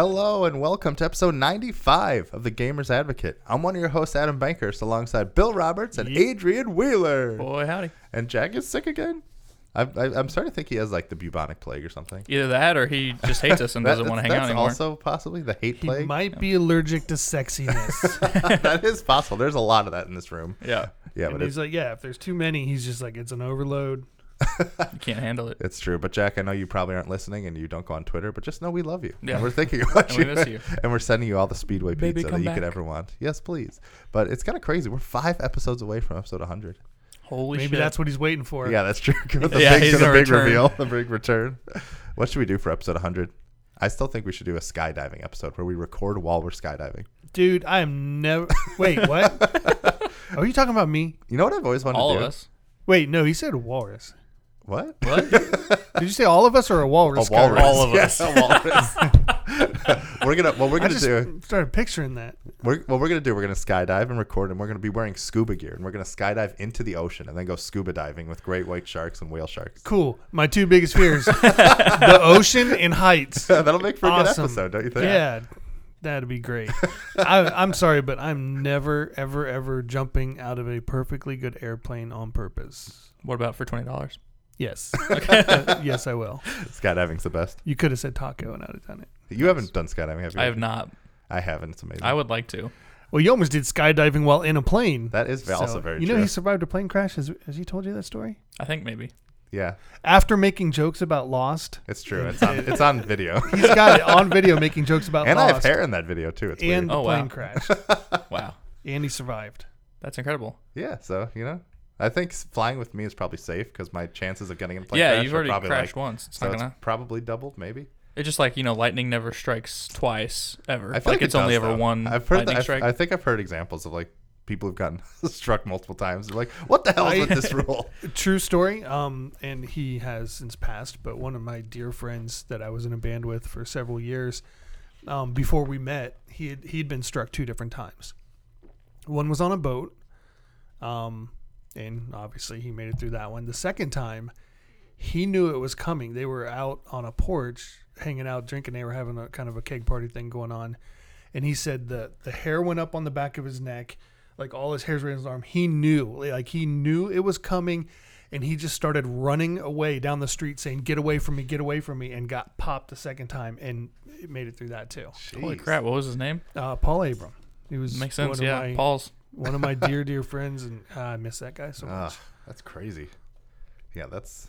Hello and welcome to episode 95 of the Gamers Advocate. I'm one of your hosts, Adam Bankhurst, alongside Bill Roberts and Adrian Wheeler. Boy, howdy. And Jack is sick again. I, I, I'm starting to think he has like the bubonic plague or something. Either that or he just hates us and That- doesn't want to hang out that's anymore. also possibly the hate He plague. might be allergic to sexiness. that is possible. There's a lot of that in this room. yeah, Yeah, and but he's it's, like, yeah, if there's too many, he's just like, it's an overload. You can't handle it. it's true. But Jack, I know you probably aren't listening and you don't go on Twitter, but just know we love you. Yeah. And we're thinking about And you. we miss you. and we're sending you all the Speedway Baby, pizza that come you could ever want. Yes, please. But it's kind of crazy. We're five episodes away from episode 100. Holy shit. Maybe shit. that's what he's waiting for. Yeah, that's true. the Yeah, big, he's the big return. reveal, the big return. What should we do for episode 100? I still think we should do a skydiving episode where we record while we're skydiving. Dude, I am never. Wait, what? Are you talking about me? You know what I've always wanted all to of do? us. Wait, no, he said walrus. What? What? Did you say all of us or a walrus? A walrus. All of Yes, us. a walrus. we're gonna. What we're gonna just do. started picturing that. We're, what we're gonna do. We're gonna skydive and record, and we're gonna be wearing scuba gear, and we're gonna skydive into the ocean, and then go scuba diving with great white sharks and whale sharks. Cool. My two biggest fears: the ocean and heights. That'll make for a Awesome. good episode, don't you think? Yeah, that'd be great. I, I'm sorry, but I'm never, ever, ever jumping out of a perfectly good airplane on purpose. what about for twenty dollars? Yes. Uh, yes, I will. Skydiving's the best. You could have said taco and I'd have done it. You haven't done skydiving, have you? I have not. I haven't. It's amazing. I would like to. Well, you almost did skydiving while in a plane. that is also So, very You true. know, he survived a plane crash. Has, has he told you that story? I think maybe. yeah, After making jokes about Lost, it's true. It's on. it's on video, he's got it on video making jokes about and I have hair in that video too. It's and weird. the Oh, plane wow. crash. Wow, and he survived. that's incredible. Yeah, so you know, I think flying with me is probably safe because my chances of getting in a plane yeah, crash you've are already probably crashed like, once. It's so not gonna. probably doubled, maybe. It's just like you know, lightning never strikes twice ever. I feel like, it's it only ever though. one I've heard. lightning That, strike. I think I've heard examples of like people who've gotten struck multiple times. They're like, "What the hell is I- with this rule?" True story. Um, and he has since passed. But one of my dear friends that I was in a band with for several years, um, before we met, he had, he'd been struck two different times. One was on a boat, um, and obviously he made it through that one. The second time, he knew it was coming. They were out on a porch, hanging out, drinking. They were having a kind of a keg party thing going on, and he said the the hair went up on the back of his neck, like all his hairs were in his arm. He knew, like he knew it was coming, and he just started running away down the street, saying, "Get away from me! Get away from me!" and got popped the second time, and it made it through that too. Holy crap! What was his name? Uh, Paul Abram. He was Makes sense. of Yeah, my, Paul's. One of my dear dear friends, and uh, I miss that guy so Ah, much. that's crazy. Yeah, that's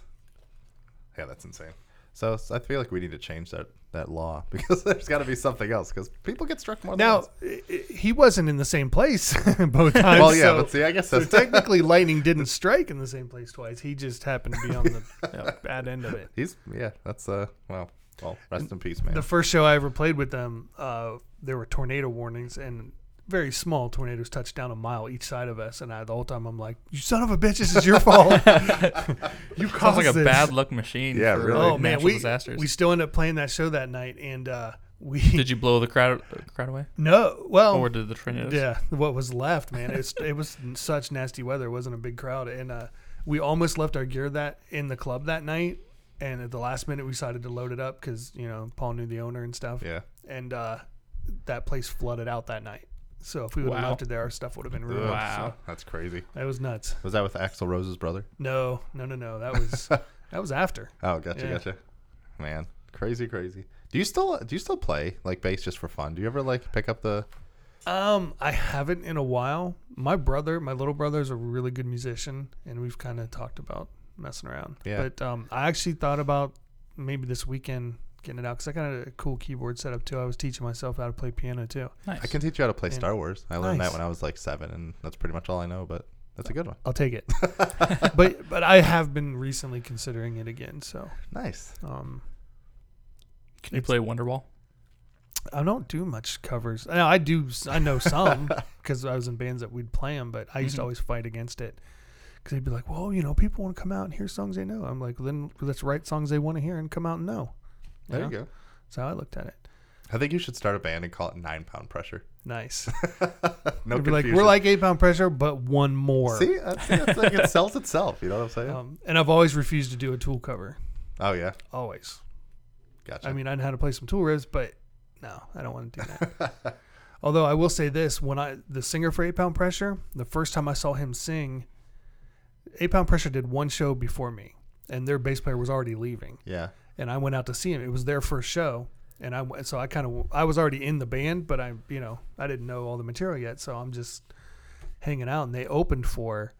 yeah, that's insane. So I feel like we need to change that that law because there's got to be something else because people get struck more than Now once. i- i- he wasn't in the same place both times. Well, yeah, so- but see, I guess So that's technically, lightning didn't strike in the same place twice. He just happened to be on the bad end of it. he's yeah, that's uh well, well, rest in peace, man. The first show I ever played with them, uh, there were tornado warnings and very small tornadoes touched down a mile each side of us. And I, the whole time I'm like, "You son of a bitch! This is your fault. you caused Sounds caused like a this." bad luck machine. Yeah, for, really. Oh man, natural we disasters. we still ended up playing that show that night, and uh, we Did you blow the crowd crowd away, no well or did the tornadoes? Yeah, what was left, man. It's it was such nasty weather. It wasn't a big crowd, and uh, we almost left our gear that in the club that night. And at the last minute, we decided to load it up because you know Paul knew the owner and stuff. yeah. And uh, that place flooded out that night. So if we would have Wow. left it there, our stuff would have been ruined. Wow. so that's crazy. That was nuts. Was that with Axl Rose's brother? No, no, no, no. That was that was after. Oh, gotcha, Yeah. gotcha. Man, crazy, crazy. Do you still do you still play like bass just for fun? Do you ever like pick up the? Um, I haven't in a while. My brother, my little brother, is a really good musician, and we've kind of talked about messing around. Yeah. But um, I actually thought about maybe this weekend getting it out because I got a cool keyboard setup too. I was teaching myself how to play piano too. Nice. I can teach you how to play Yeah. Star Wars. I learned Nice. that when I was like seven, and that's pretty much all I know. But that's a good one. I'll take it. but but I have been recently considering it again. So Nice. um, Can you play Wonderwall? I don't do much covers. Now, I do. I know some because I was in bands that we'd play them, but I used to Mhm. always fight against it because they'd be like, "Well, you know, people want to come out and hear songs they know." I'm like, "Then let's write songs they want to hear and come out and know." There know? you go. That's how I looked at it. I think you should start a band and call it Nine Pound Pressure. Nice. no be like, "We're like eight pound pressure, but one more." See, that's, that's like it sells itself. You know what I'm saying? Um, and I've always refused to do a Tool cover. oh yeah, Always. gotcha. I mean, I know how to play some Tool riffs, but no, I don't want to do that. Although I will say this: when I the singer for Eight Pound Pressure, the first time I saw him sing, Eight Pound Pressure did one show before me, and their bass player was already leaving, Yeah. And I went out to see him. It was their first show, and I went- so I kind of I was already in the band, but I you know I didn't know all the material yet, so I'm just hanging out, and they opened for.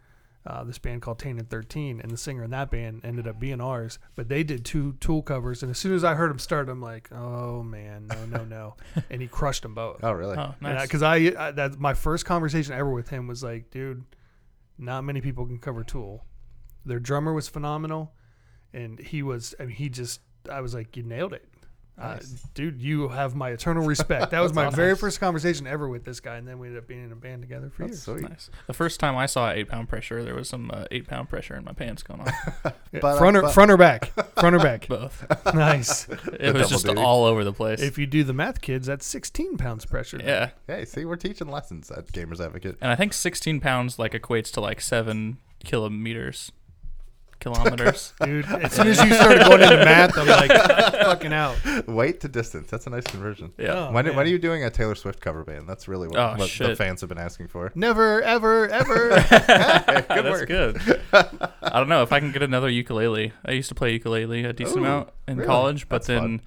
Uh, this band called Tainted 13, and the singer in that band ended up being ours. But they did two Tool covers, and as soon as I heard him start, I'm like, "Oh man, no, no, no!" and he crushed them both. Oh, really? Oh, nice. Because I, I that's my first conversation ever with him was like, dude, not many people can cover Tool. Their drummer was phenomenal, and he was. I mean, he just. I was like, you nailed it, uh, dude. You have my eternal respect. That was my awesome. very first conversation ever with this guy, and then we ended up being in a band together for That's years. sweet. nice. The first time I saw eight pound pressure, there was some uh, eight pound pressure in my pants going on. But, uh, front or but- front or back, front or back. Both. nice. It was just duty. all over the place. If you do the math, kids, that's 16 pounds pressure. yeah. Hey, see, we're teaching lessons at Gamers Advocate. And I think 16 pounds like equates to like seven kilometers, kilometers. dude. As soon as you started going into math, I'm like, fucking out. Weight to distance. That's a nice conversion. yeah. Oh, when, man. when are you doing a Taylor Swift cover band? That's really what, Oh, what the fans have been asking for. Never, ever, ever. good That's work. good. I don't know if I can get another ukulele. I used to play ukulele a decent Ooh, amount in really? college, but That's then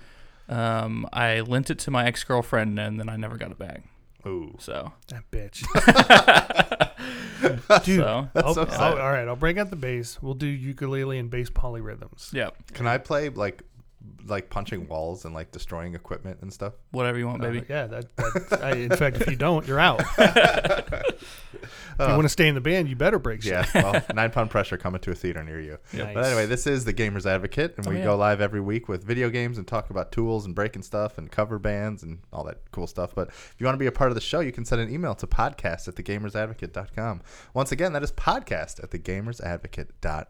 um, I lent it to my ex girlfriend and then I never got it back. Ooh. So, that bitch. Dude, so I'll- so I'll- all right, I'll break out the bass. We'll do ukulele and bass polyrhythms. yeah, Can I play like like punching walls and like destroying equipment and stuff? whatever you want, Uh, baby. yeah, that. that I, in fact, if you don't, you're out. if you Uh, want to stay in the band, you better break shit. Yeah, well, nine pound pressure coming to a theater near you. Nice. But anyway, this is the Gamers Advocate, and Oh, we yeah. go live every week with video games and talk about tools and breaking stuff and cover bands and all that cool stuff. But if you want to be a part of the show, you can send an email to podcast at thegamersadvocate.com. Once again, that is podcast at thegamersadvocate.com.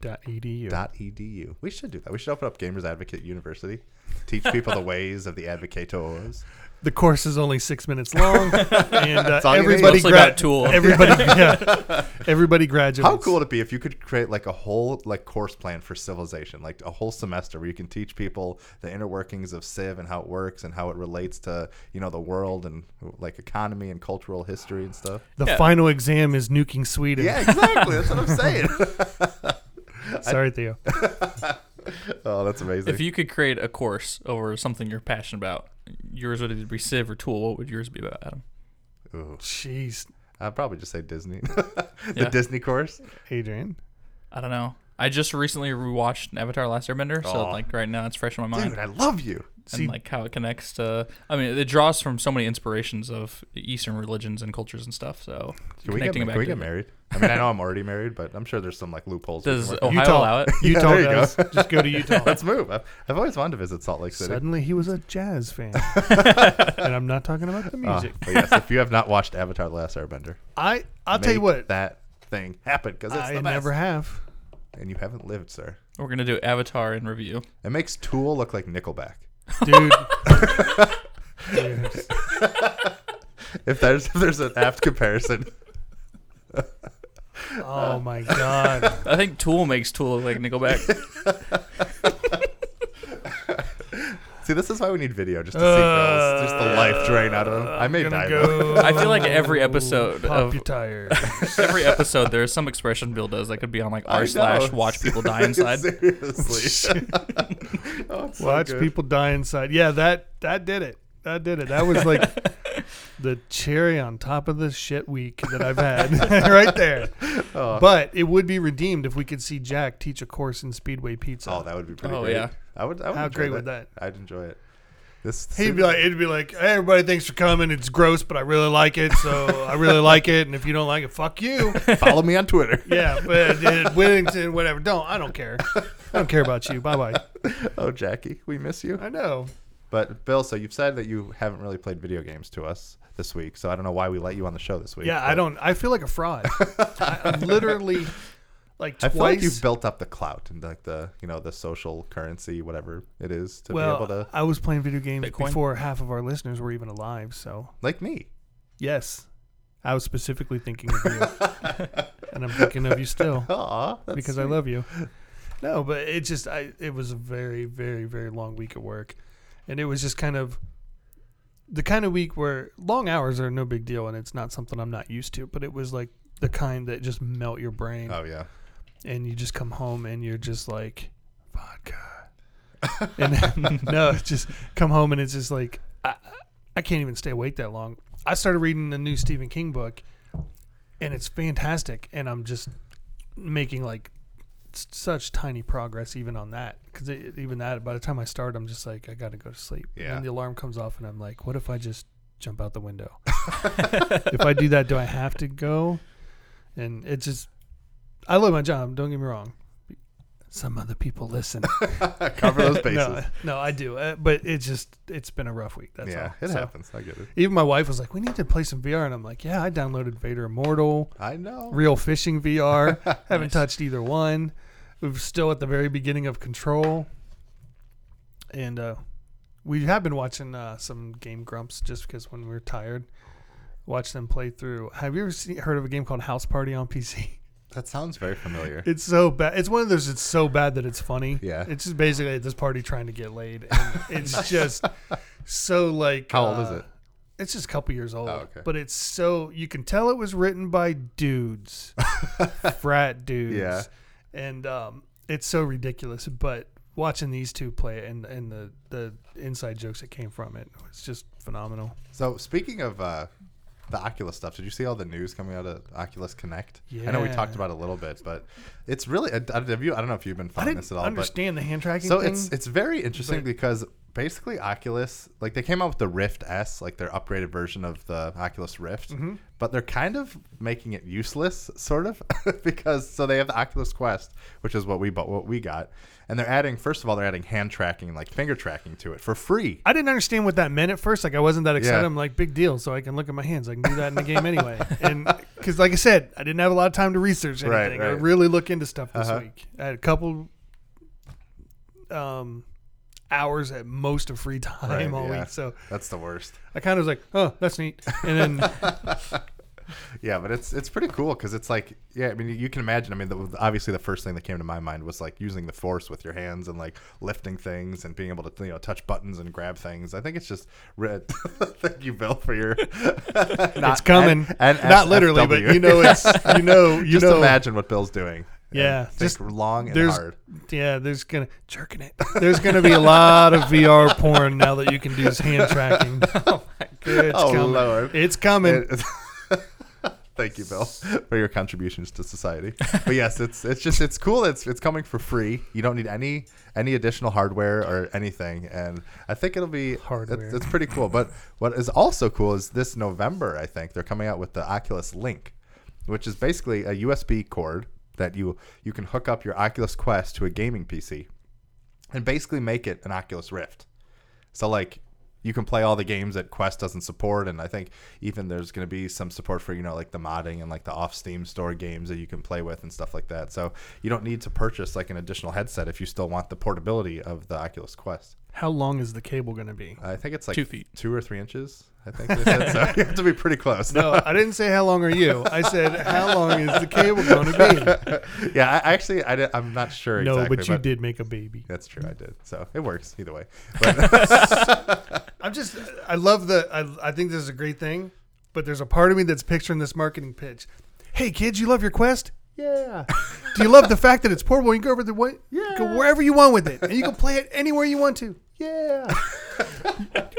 Dot edu. Dot edu. We should do that. We should open up Gamers Advocate University, teach people the ways of the advocators. The course is only six minutes long, and uh, all you need. everybody Mostly gra- about Tool. Everybody, yeah, everybody graduates. How cool would it be if you could create like a whole like course plan for civilization, like a whole semester where you can teach people the inner workings of Civ and how it works and how it relates to you know the world and like economy and cultural history and stuff. The Yeah. final exam is nuking Sweden. Yeah, exactly. That's what I'm saying. Sorry, Theo. oh, that's amazing. If you could create a course over something you're passionate about, yours would either be Civ or Tool. What would yours be about, Adam? Ooh, Jeez, I'd probably just say Disney, the Yeah. Disney course. Adrian. I don't know. I just recently rewatched Avatar: Last Airbender, so like right now it's fresh in my mind. Dude, I love you. and See- like how it connects to I mean it draws from so many inspirations of Eastern religions and cultures and stuff. So Can we get, connecting can we to get married? I mean, I know I'm already married, but I'm sure there's some like loopholes. we can Does work- Ohio Utah. allow it? Yeah, Utah there you go. does. Just go to Utah. Let's move. I've, I've always wanted to visit Salt Lake City. Suddenly, he was a jazz fan, and I'm not talking about the Uh, music. but yes, if you have not watched Avatar: The Last Airbender, I I'll tell you what. that thing happened because it's I the best. never have. and you haven't lived, sir. We're gonna do Avatar in review. It makes Tool look like Nickelback. dude. Dude. If there's if there's an apt comparison, Oh my god. I think Tool makes Tool look like Nickelback. see, this is why we need video just to see Bill's just the life drain out of them. I may Uh, die. though. go I feel like every episode pop of- your tires. Every episode there's some expression Bill does that could be on like I r slash watch people die inside. Seriously. oh, it's so Watch good. people die inside. Yeah, that that did it. That did it. That was like the cherry on top of the shit week that I've had right there. Oh. But it would be redeemed if we could see Jack teach a course in Speedway Pizza. Oh, that would be pretty Oh, great. yeah. I would. I would How great that. would that? I'd enjoy it. This He'd be like, it'd be like, hey, everybody, thanks for coming. It's gross, but I really like it, so I really like it. And if you don't like it, fuck you. follow me on Twitter. Yeah, but uh, Wittington, whatever. Don't. I don't care. I don't care about you. Bye bye. oh, Jackie, we miss you. I know. But Bill, so you've said that you haven't really played video games to us this week, so I don't know why we let you on the show this week. Yeah, I don't. I feel like a fraud. I, I'm literally like I twice. feel like you've built up the clout and like the you know the social currency, whatever it is, to well, be able to I was playing video games Bitcoin? before half of our listeners were even alive. So like me. yes, I was specifically thinking of you, and I'm thinking of you still Aw, that's because I love you. No, but it just I it was a very very very long week at work, and it was just kind of the kind of week where long hours are no big deal and it's not something I'm not used to, but it was like the kind that just melt your brain Oh yeah. and you just come home and you're just like vodka. and then, no, just come home and it's just like I, I can't even stay awake that long. I started reading the new Stephen King book and it's fantastic and I'm just making like such tiny progress even on that because even that by the time I start I'm just like I got to go to sleep. And Yeah. then the alarm comes off and I'm like what if I just jump out the window? if I do that do I have to go? And it just I love my job, don't get me wrong. Some other people listen. Cover those bases. no, no, I do. Uh, but it's just it's been a rough week. That's yeah, all. it So, happens. I get it. Even my wife was like, "We need to play some VR," and I'm like, "Yeah, I downloaded Vader Immortal, I know. Real Fishing VR. Haven't Nice. touched either one. We're still at the very beginning of Control, and uh, we have been watching uh, some Game Grumps just because when we're tired, watch them play through. Have you ever seen, heard of a game called House Party on PC? That sounds very familiar. It's so bad. It's one of those. It's so bad that it's funny. Yeah. It's just basically at this party trying to get laid, and it's just so like. How old is uh, it? It's just a couple years old. Oh, okay. But it's so you can tell it was written by dudes, frat dudes. Yeah. And um, it's so ridiculous. But watching these two play it and and the the inside jokes that came from it, it's just phenomenal. So speaking of uh, the Oculus stuff, did you see all the news coming out of Oculus Connect? Yeah. I know we talked about it a little bit, but it's really. I, I- have you? I don't know if you've been I following didn't this at all, understand the hand tracking so thing. it's it's very interesting because basically Oculus, like they came out with the Rift S, like their upgraded version of the Oculus Rift, Mm-hmm. but they're kind of making it useless, sort of, because so they have the Oculus Quest, which is what we bought, what we got, and they're adding first of all they're adding hand tracking, like finger tracking to it for free. I didn't understand what that meant at first. Like I wasn't that excited. Yeah. I'm like, big deal. So I can look at my hands. I can do that in the game anyway. And because, like I said, I didn't have a lot of time to research Right, anything. I really look into stuff this Uh-huh. week. I had a couple um, hours at most of free time Right, all yeah. week. So That's the worst. I kind of was like, oh, that's neat. And then Yeah, but it's it's pretty cool because it's like yeah, I mean you can imagine. I mean, the, obviously the first thing that came to my mind was like using the force with your hands and like lifting things and being able to you know touch buttons and grab things. I think it's just thank you, Bill, for your. it's coming. and Not literally, but you know, it's you know, you just know. imagine what Bill's doing. Yeah, just- long and there's- hard. Yeah, there's gonna jerking it. There's gonna be a lot of VR porn now that you can do this hand tracking. oh my god, it's Oh, coming. Lord. It's coming. It- Thank you, Bill, for your contributions to society. But yes, it's it's just it's cool. It's it's coming for free. You don't need any any additional hardware or anything, and I think it'll be Hardware. It's, it's pretty cool. But what is also cool is this November. I think they're coming out with the Oculus Link, which is basically a USB cord that you you can hook up your Oculus Quest to a gaming PC, and basically make it an Oculus Rift. So like you can play all the games that Quest doesn't support, and I think even there's going to be some support for you know like the modding and like the off Steam store games that you can play with and stuff like that. So you don't need to purchase like an additional headset if you still want the portability of the Oculus Quest. How long is the cable gonna be? I think it's like Two feet. two or three inches. I think they said so. You have to be pretty close. No, I didn't say how long are you. I said how long is the cable going to be? yeah, I, actually, I did, I'm not sure. No, exactly. but you did make a baby. That's true. I did. So it works either way. But I'm just, I love the, I, I think this is a great thing, but there's a part of me that's picturing this marketing pitch. Hey kids, you love your Quest? Yeah. Do you love the fact that it's portable? You can go over the what? Yeah. Go wherever you want with it, and you can play it anywhere you want to. Yeah.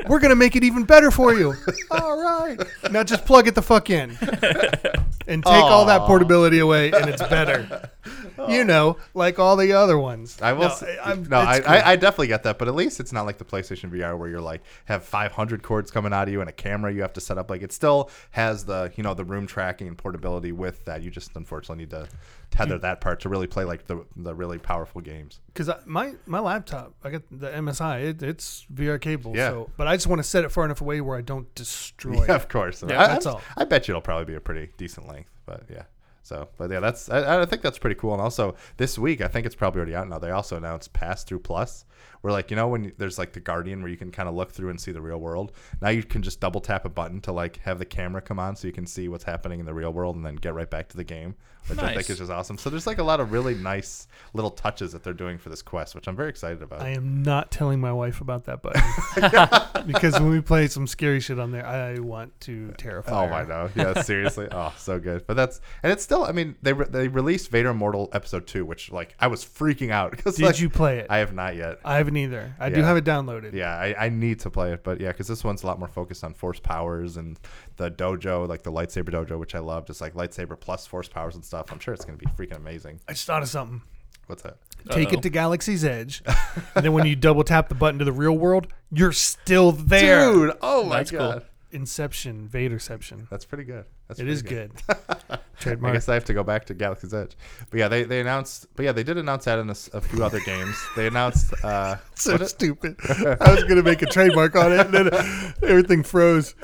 We're gonna make it even better for you. All right. Now just plug it the fuck in, and take all that portability away, and it's better. You know, like all the other ones. I will. No, s- I'm- no, I, cool. I, I definitely get that, but at least it's not like the PlayStation VR where you're like have 500 cords coming out of you and a camera you have to set up. Like it still has the you know the room tracking and portability with that. You just unfortunately need to tether that part to really play like the the really powerful games. because my my laptop, I got the MSI. It, it's VR cable. Yeah. So, but I just want to set it far enough away where I don't destroy. Yeah, it. of course. Yeah, I, that's I, all. I bet you it'll probably be a pretty decent length, but yeah. So, but yeah, that's I, I think that's pretty cool. And also this week, I think it's probably already out now. They also announced Pass Through Plus, where like you know when there's like the Guardian where you can kind of look through and see the real world. Now you can just double tap a button to like have the camera come on so you can see what's happening in the real world and then get right back to the game, which I think is just awesome. So there's like a lot of really nice little touches that they're doing for this quest, which I'm very excited about. I am not telling my wife about that button because when we play some scary shit on there, I want to terrify Oh, her. I know. Yeah, seriously. oh, so good. But that's and it's still. I mean, they re- they released Vader Immortal episode two, which like I was freaking out because Did like, you play it? I have not yet. I haven't either. I do have it downloaded. Yeah, I, I need to play it, but yeah, because this one's a lot more focused on force powers and the dojo, like the lightsaber dojo, which I love, just like lightsaber plus force powers and stuff. I'm sure it's gonna be freaking amazing. I just thought of something. What's that? Take Uh-oh. it to Galaxy's Edge, and then when you double tap the button to the real world, you're still there. Dude, oh my That's cool. God, Inception, Vaderception. that's pretty good. That's It pretty is good. I Trademark. guess I have to go back to Galaxy's Edge. But yeah, they, they announced. But yeah, they did announce that in a few other games. They announced. Uh, so stupid. I was gonna make a trademark on it, and then everything froze.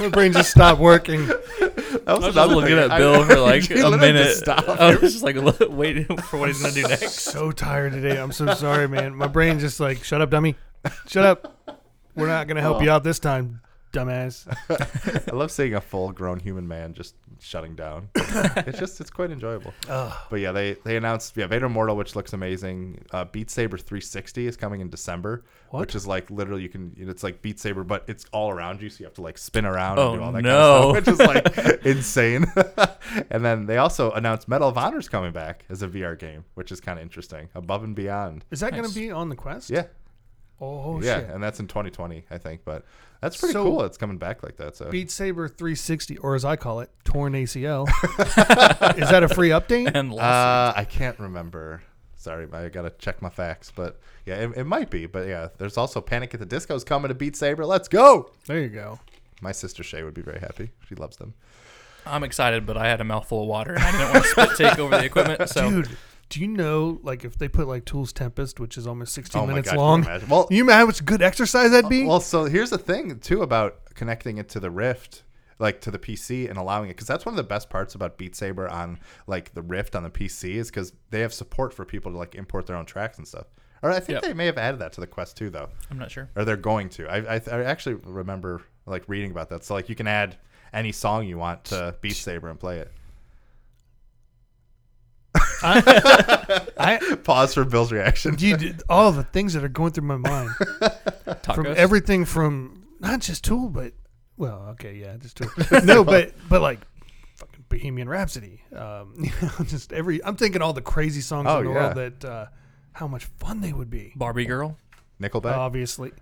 My brain just stopped working. that I was just another looking thing. at Bill for like a minute. just stopped. I was just like waiting for what he's gonna do next. So tired today. I'm so sorry, man. My brain just like, shut up, dummy. Shut up. We're not gonna help you out this time, dumbass. I love seeing a full-grown human man just shutting down. it's just it's quite enjoyable. Ugh. But yeah, they they announced yeah Vader Immortal, which looks amazing. Uh, Beat Saber 360 is coming in December, What? which is like literally you can it's like Beat Saber, but it's all around you, so you have to like spin around Oh, and do all that no. kind of stuff, which is like insane. and then they also announced Medal of Honor's coming back as a VR game, which is kind of interesting. Above and Beyond. Is that gonna be on the quest? Yeah, Oh yeah, shit. and that's in 2020, I think. But that's pretty So- cool. It's coming back like that. So Beat Saber 360, or as I call it, torn ACL. Is that a free update? And. Uh, I can't remember. Sorry, I gotta check my facts, but yeah, it, it might be. But yeah, there's also Panic at the Disco's coming to Beat Saber. Let's go! There you go. My sister Shay would be very happy. She loves them. I'm excited, but I had a mouthful of water and I didn't want to spit take over the equipment. So Dude, do you know like if they put like Tools Tempest, which is almost 16 Oh my minutes God, can you long? imagine? Well- you know how much good exercise that'd be? Well, so here's the thing too about connecting it to the Rift, like to the PC and allowing it, because that's one of the best parts about Beat Saber on like the Rift on the PC is because they have support for people to like import their own tracks and stuff. Or I think Yep. they may have added that to the Quest too, though. I'm not sure. or they're going to. I, I, I actually remember like reading about that. So like you can add any song you want to Beat Saber and play it. I, Pause for Bill's reaction. dude, all the things that are going through my mind Tacos. from everything from not just Tool, but well, okay, yeah, just Tool. no, but but like fucking Bohemian Rhapsody. Um, you know, just every. I'm thinking all the crazy songs Oh, in the yeah. world that uh, how much fun they would be. Barbie girl. Nickelback. Obviously.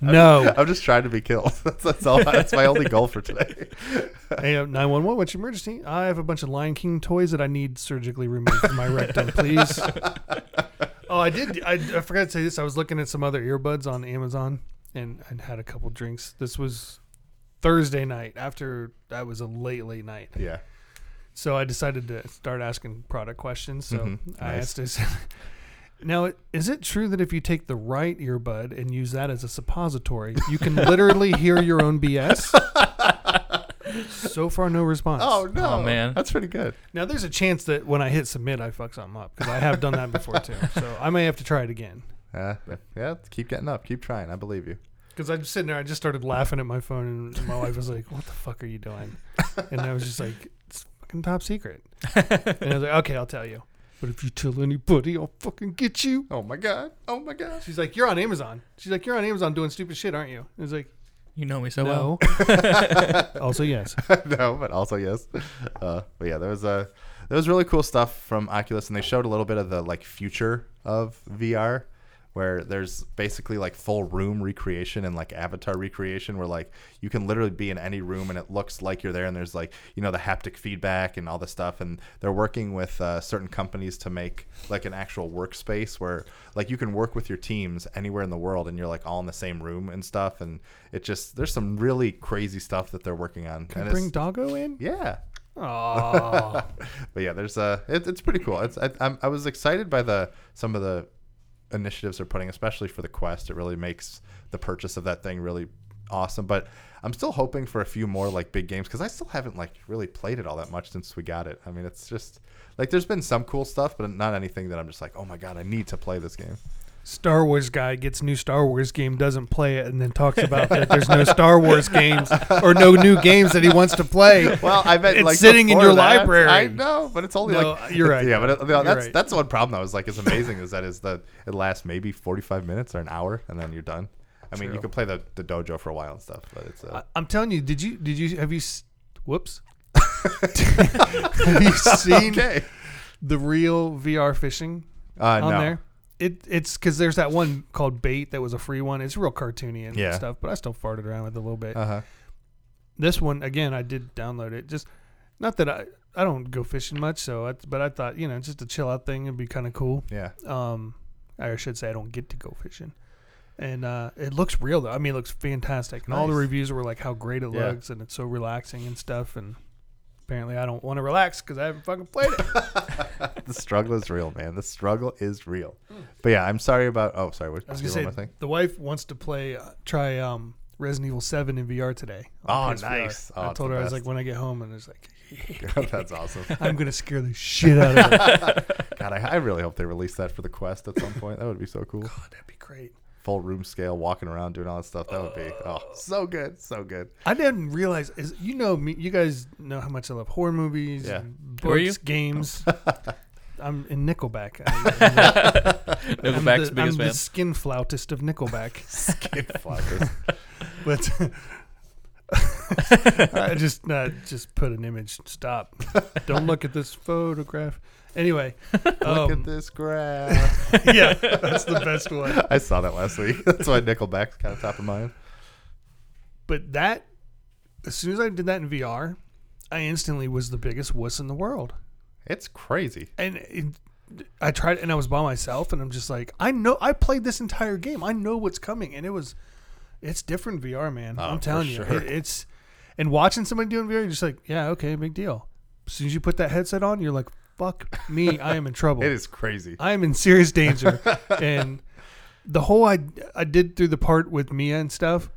No. I'm just trying to be killed. That's, that's all. That's my only goal for today. Hey, uh, 911, what's your emergency? I have a bunch of Lion King toys that I need surgically removed from my rectum, please. oh, I did. I, I forgot to say this. I was looking at some other earbuds on Amazon and I had a couple drinks. This was Thursday night after that was a late, late night. Yeah. So I decided to start asking product questions. So Mhm, I nice. asked this. Now, is it true that if you take the right earbud and use that as a suppository, you can literally hear your own BS? so far, no response. Oh no, Oh, man. that's pretty good. Now, there's a chance that when I hit submit, I fuck something up because I have done that before too. So I may have to try it again. Yeah, yeah. Keep getting up. Keep trying. I believe you. Because I'm sitting there, I just started laughing at my phone, and my wife was like, "What the fuck are you doing?" And I was just like, "It's fucking top secret." And I was like, "Okay, I'll tell you." But if you tell anybody, I'll fucking get you. Oh my god. Oh my god. She's like, "You're on Amazon." She's like, "You're on Amazon doing stupid shit, aren't you?" I was like, You know me so well. Also, yes. no, but also yes. Uh, but yeah, there was a there was really cool stuff from Oculus, and they showed a little bit of the like future of VR, where there's basically like full room recreation and like avatar recreation, where like you can literally be in any room and it looks like you're there, and there's like you know the haptic feedback and all this stuff, and they're working with uh, certain companies to make like an actual workspace where like you can work with your teams anywhere in the world, and you're like all in the same room and stuff, and it just there's some really crazy stuff that they're working on. Can and bring Doggo in? yeah. Oh, but yeah, there's a it, it's pretty cool. It's I, I'm, I was excited by the some of the initiatives they're putting, especially for the Quest. It really makes the purchase of that thing really awesome. But I'm still hoping for a few more like big games because I still haven't like really played it all that much since we got it. I mean, it's just like there's been some cool stuff, but not anything that I'm just like, oh my god, I need to play this game. Star Wars guy gets new Star Wars game, doesn't play it, and then talks about that there's no Star Wars games or no new games that he wants to play. Well, I bet It's like sitting in your that. library. I know, but it's only No, like you're right. Yeah, but it, You're that's right. that's the one problem that was like is amazing is that is that it lasts maybe 45 minutes or an hour and then you're done. I mean, you can play the, the dojo for a while and stuff, but it's uh, I, I'm telling you, did you did you have you s- whoops? have you seen okay. the real VR fishing Uh, on no. there? It it's because there's that one called Bait that was a free one. It's real cartoony and Yeah. stuff, but I still farted around with it a little bit. Uh huh. this one again, I did download it. Just not that I I don't go fishing much, so I, but I thought you know just a chill out thing would be kind of cool. Yeah. Um, I should say I don't get to go fishing, and uh, it looks real though. I mean, it looks fantastic, and all the reviews were like how great it Yeah. looks, and it's so relaxing and stuff. And apparently, I don't want to relax because I haven't fucking played it. the struggle is real, man. The struggle is real. But yeah, I'm sorry about. Oh, sorry. What I was gonna say thing? the wife wants to play, uh, try um, Resident Evil Seven in VR today. Oh, nice. Oh, I told her I was like when I get home, and it's like That's awesome. I'm gonna scare the shit out of her. God, I, I really hope they release that for the Quest at some point. That would be so cool. God, that'd be great. Full room scale, walking around doing all that stuff. That would be oh, so good, so good. I didn't realize is you know me you guys know how much I love horror movies, Yeah. and books, you? games. I'm in Nickelback. I, I'm, Nickelback's the, biggest I'm the skin flautist of Nickelback. Skin floppers. but I just uh, just put an image. Stop. Don't look at this photograph. Anyway, Look um, at this graph. yeah, that's the best one. I saw that last week. That's why Nickelback's kind of top of mind. But that, as soon as I did that in VR, I instantly was the biggest wuss in the world. It's crazy. and it, I tried, and I was by myself, and I'm just like, I know, I played this entire game. I know what's coming, and it was, it's different VR, man. Oh, I'm telling you, sure. it, it's, and watching somebody doing VR, you're just like, yeah, okay, big deal. As soon as you put that headset on, you're like, fuck me, I am in trouble. It is crazy. I am in serious danger, and the whole I I did through the part with Mia and stuff.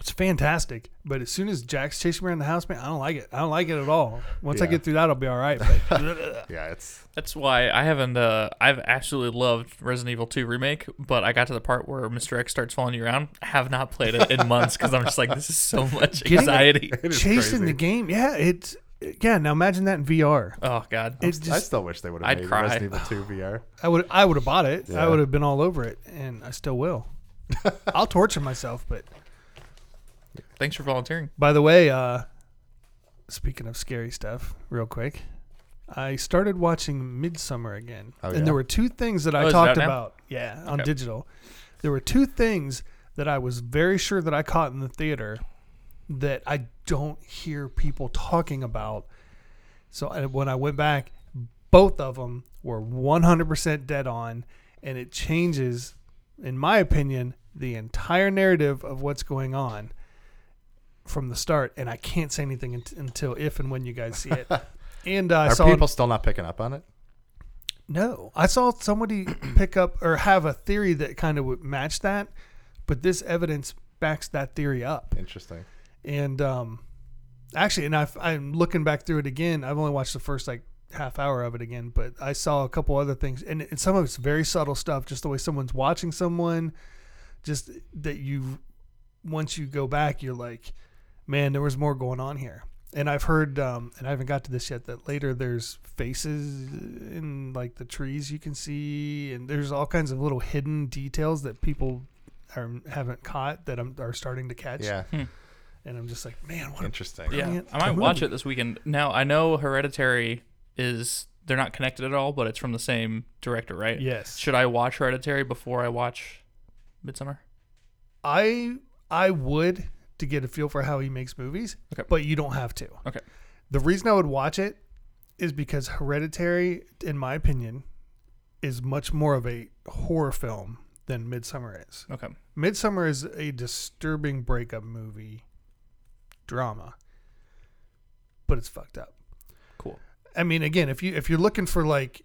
It's fantastic, but as soon as Jack's chasing me around the house, man, I don't like it. I don't like it at all. Once I get through that, I'll be all right. But Yeah, it's That's why I haven't. Uh, I've absolutely loved Resident Evil 2 remake, but I got to the part where Mr. X starts following you around. I have not played it in months because I'm just like, this is so much anxiety. it is chasing crazy. the game. Yeah, it's yeah. Now imagine that in VR. Oh God, It's I just still wish they would have I'd made cry. Resident Evil 2 VR. I would I would have bought it. Yeah. I would have been all over it, and I still will. I'll torture myself. But thanks for volunteering. by the way, uh, speaking of scary stuff, real quick, I started watching Midsommar again, Oh, and yeah? there were two things that Oh, I is it talked out now? about. Yeah, on Okay. digital. There were two things that I was very sure that I caught in the theater that I don't hear people talking about. So I, when I went back, both of them were 100% dead on, and it changes, in my opinion, the entire narrative of what's going on from the start. And I can't say anything unt- until if and when you guys see it. And uh, Are saw people still not picking up on it? no, I saw somebody pick up or have a theory that kind of would match that, but this evidence backs that theory up. Interesting. And um, actually, and I've, I'm looking back through it again. I've only watched the first like half hour of it again, but I saw a couple other things, and, and some of it's very subtle stuff. Just the way someone's watching someone, just that you once you go back, you're like, man, there was more going on here. And I've heard, um, and I haven't got to this yet, that later there's faces in like the trees you can see, and there's all kinds of little hidden details that people are, haven't caught that I'm, are starting to catch. Yeah. And I'm just like, man, what a Interesting. Yeah, I might watch it this weekend. Now I know Hereditary is they're not connected at all, but it's from the same director, right? Yes. Should I watch Hereditary before I watch Midsommar? I I would to get a feel for how he makes movies, Okay. but you don't have to. Okay. The reason I would watch it is because Hereditary, in my opinion, is much more of a horror film than Midsommar is. Okay. Midsommar is a disturbing breakup movie drama, but it's fucked up. Cool. I mean, again, if you if you're looking for like,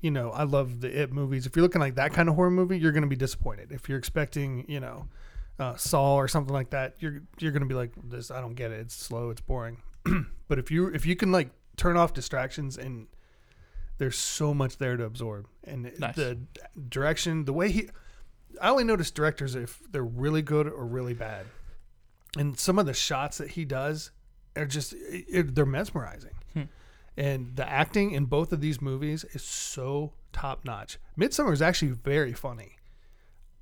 you know, I love the It movies. If you're looking like that kind of horror movie, you're going to be disappointed. If you're expecting, you know, uh, Saw or something like that, you're you're gonna be like, this I don't get it. It's slow. It's boring. but if you if you can like turn off distractions and there's so much there to absorb and Nice. the direction, the way he. I only notice directors if they're really good or really bad, and some of the shots that he does are just it, they're mesmerizing. Hmm. And the acting in both of these movies is so top notch. Midsommar is actually very funny.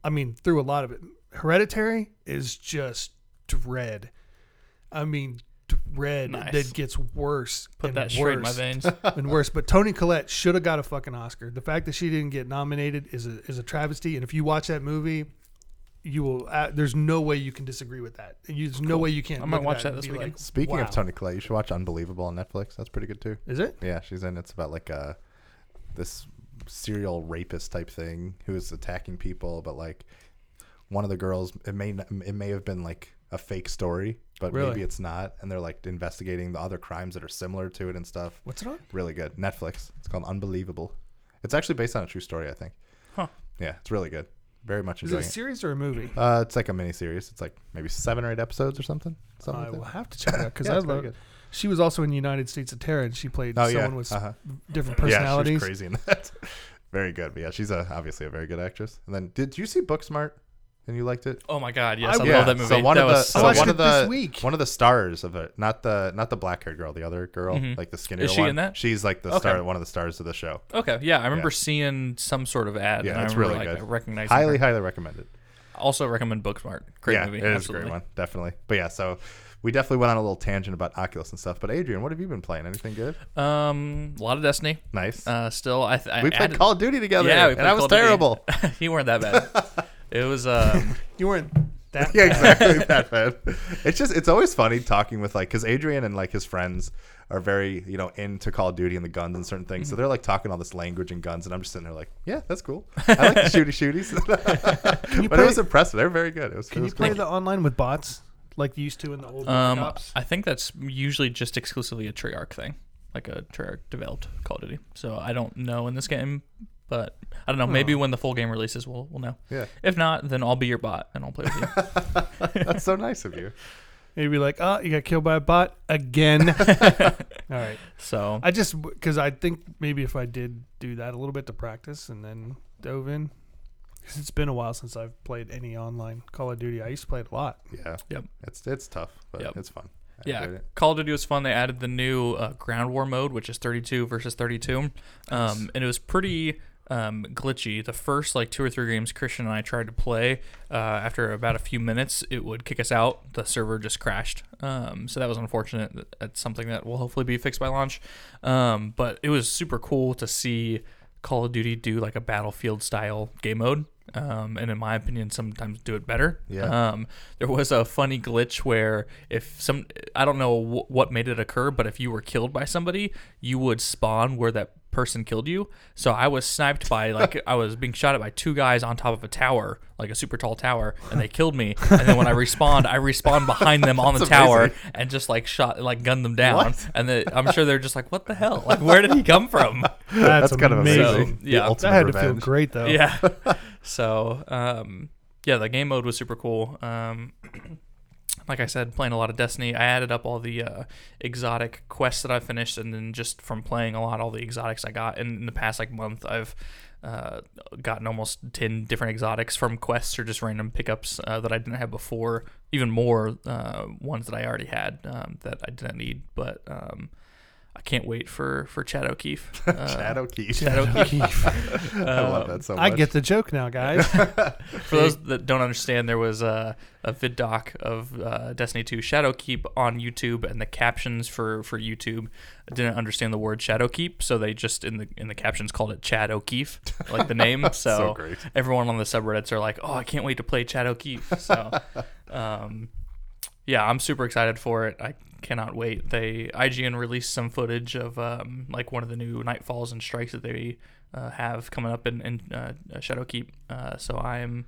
I mean, through a lot of it. Hereditary is just dread. I mean, dread Nice. that gets worse. Put and that straight in my veins. and worse. But Toni Collette should have got a fucking Oscar. The fact that she didn't get nominated is a, is a travesty. And if you watch that movie, you will. Uh, there's no way you can disagree with that. You, there's no way you can't. I might look at watch that that and this be weekend. like, Speaking wow. of Toni Collette, you should watch Unbelievable on Netflix. That's pretty good too. is it? Yeah, she's in. It's about like a this serial rapist type thing who is attacking people, but like one of the girls, it may not, it may have been like a fake story, but Really? maybe it's not, and they're like investigating the other crimes that are similar to it and stuff. What's it on? Really good. Netflix. It's called Unbelievable. It's actually based on a true story, I think. Huh. Yeah, it's really good. Very much Is it a it. series or a movie? Uh, it's like a mini series. It's like maybe seven or eight episodes or something. Something I like will that. have to check it out because Yeah, I it's love. good. She was also in United States of Tara, and she played Oh someone yeah, with uh-huh. different Yeah, personalities. she's crazy in that. very good. But yeah, she's a, obviously a very good actress. And then, did you see Booksmart? And you liked it? Oh my god, yes, I- I, yeah. love that movie. So one that of the was so I watched one it of the this week. one of the stars of it, not the not the black haired girl, the other girl, Mhm. like the skinnier Is she one. in that? She's like the Okay. star, one of the stars of the show. okay. Yeah, I remember Yeah. seeing some sort of ad. Yeah, and it's remember, really like, good. Recognizing Highly, her. highly recommended. Also recommend Booksmart. Great yeah, movie. it is absolutely. a great one, definitely. But yeah, so we definitely went on a little tangent about Oculus and stuff. But Adrian, what have you been playing? Anything good? Um, a lot of Destiny. Nice. Uh, still, I, th- I we played added- Call of Duty together. Yeah, we and played I was Call Duty. terrible. you weren't that bad. it was. Um, You weren't that. yeah, exactly that bad. It's just it's always funny talking with like because Adrian and like his friends are very you know into Call of Duty and the guns and certain things, so they're like talking all this language and guns, and I'm just sitting there like, yeah, that's cool. I like the shooty shooties. But play? it was impressive. They're very good. It was. can it you was play cool. the online with bots like you used to in the old um, Black Ops? I think that's usually just exclusively a Treyarch thing, like a Treyarch developed Call of Duty. So I don't know in this game, but I don't know. Maybe when the full game releases, we'll we'll know. Yeah, If not, then I'll be your bot and I'll play with you. that's so nice of you. You'd be like, oh, you got killed by a bot again. All right. So I just because I think maybe if I did do that a little bit to practice and then dove in, 'cause it's been a while since I've played any online Call of Duty. I used to play it a lot. Yeah. Yep. It's it's tough, but Yep. it's fun. I yeah, enjoyed it. Call of Duty was fun. They added the new uh, ground war mode, which is 32 versus 32, um, and it was pretty um, glitchy. The first like two or three games Christian and I tried to play, uh, after about a few minutes, it would kick us out. The server just crashed. Um, so that was unfortunate. That's something that will hopefully be fixed by launch. Um, but it was super cool to see Call of Duty do like a battlefield style game mode. Um, and in my opinion, sometimes do it better. Yeah. Um, there was a funny glitch where if some, I don't know wh- what made it occur, but if you were killed by somebody, you would spawn where that person killed you. So I was sniped by like I was being shot at by two guys on top of a tower, like a super tall tower, and they killed me. And then when I respawned, I respawned behind them on the That's tower amazing. and just like shot, like gunned them down. What? And the, I'm sure they're just like, what the hell? Like where did he come from? That's, That's kind of amazing. amazing. So, yeah. The that had to feel great though. Yeah. so, um, yeah, the game mode was super cool. Um, like I said, playing a lot of Destiny. I added up all the uh, exotic quests that I finished, and then just from playing a lot, all the exotics I got. And in the past like month, I've uh, gotten almost ten different exotics from quests or just random pickups uh, that I didn't have before. Even more uh, ones that I already had um, that I didn't need, but. Um, I can't wait for for Chad O'Keefe. Uh, Chad O'Keefe. Chad O'Keefe. I love Uh, that so much. I get the joke now, guys. For those that don't understand, there was a, a vid doc of uh, Destiny 2 Shadowkeep on YouTube, and the captions for, for YouTube didn't understand the word Shadowkeep, so they just in the in the captions called it Chad O'Keefe, like the name. So, so great. everyone on the subreddits are like, "Oh, I can't wait to play Chad O'Keefe." So, um, yeah, I'm super excited for it. I cannot wait. They IGN released some footage of um, like one of the new Nightfalls and Strikes that they uh, have coming up in, in uh, Shadowkeep. Uh, so I'm.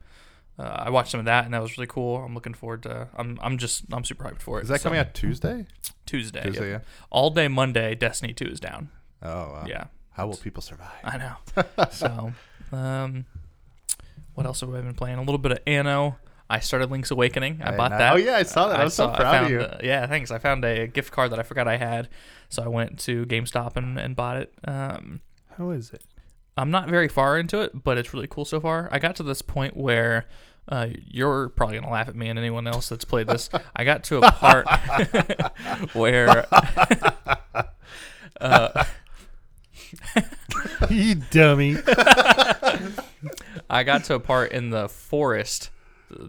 Uh, I watched some of that and that was really cool. I'm looking forward to. I'm. I'm just. I'm super hyped for it. Is that So, coming out Tuesday? Tuesday? Tuesday, yeah. All day Monday. Destiny Two is down. Oh, wow. Yeah. How will people survive? I know. so, um, what else have I been playing? A little bit of Anno. I started Link's Awakening. I Hey, bought that. oh, yeah, I saw that. I was so saw- proud of you. yeah, thanks. I found a gift card that I forgot I had, so I went to GameStop and, and bought it. Um, How is it? I'm not very far into it, but it's really cool so far. I got to this point where uh, you're probably gonna laugh at me and anyone else that's played this. I got to a part where uh, you dummy. I got to a part in the forest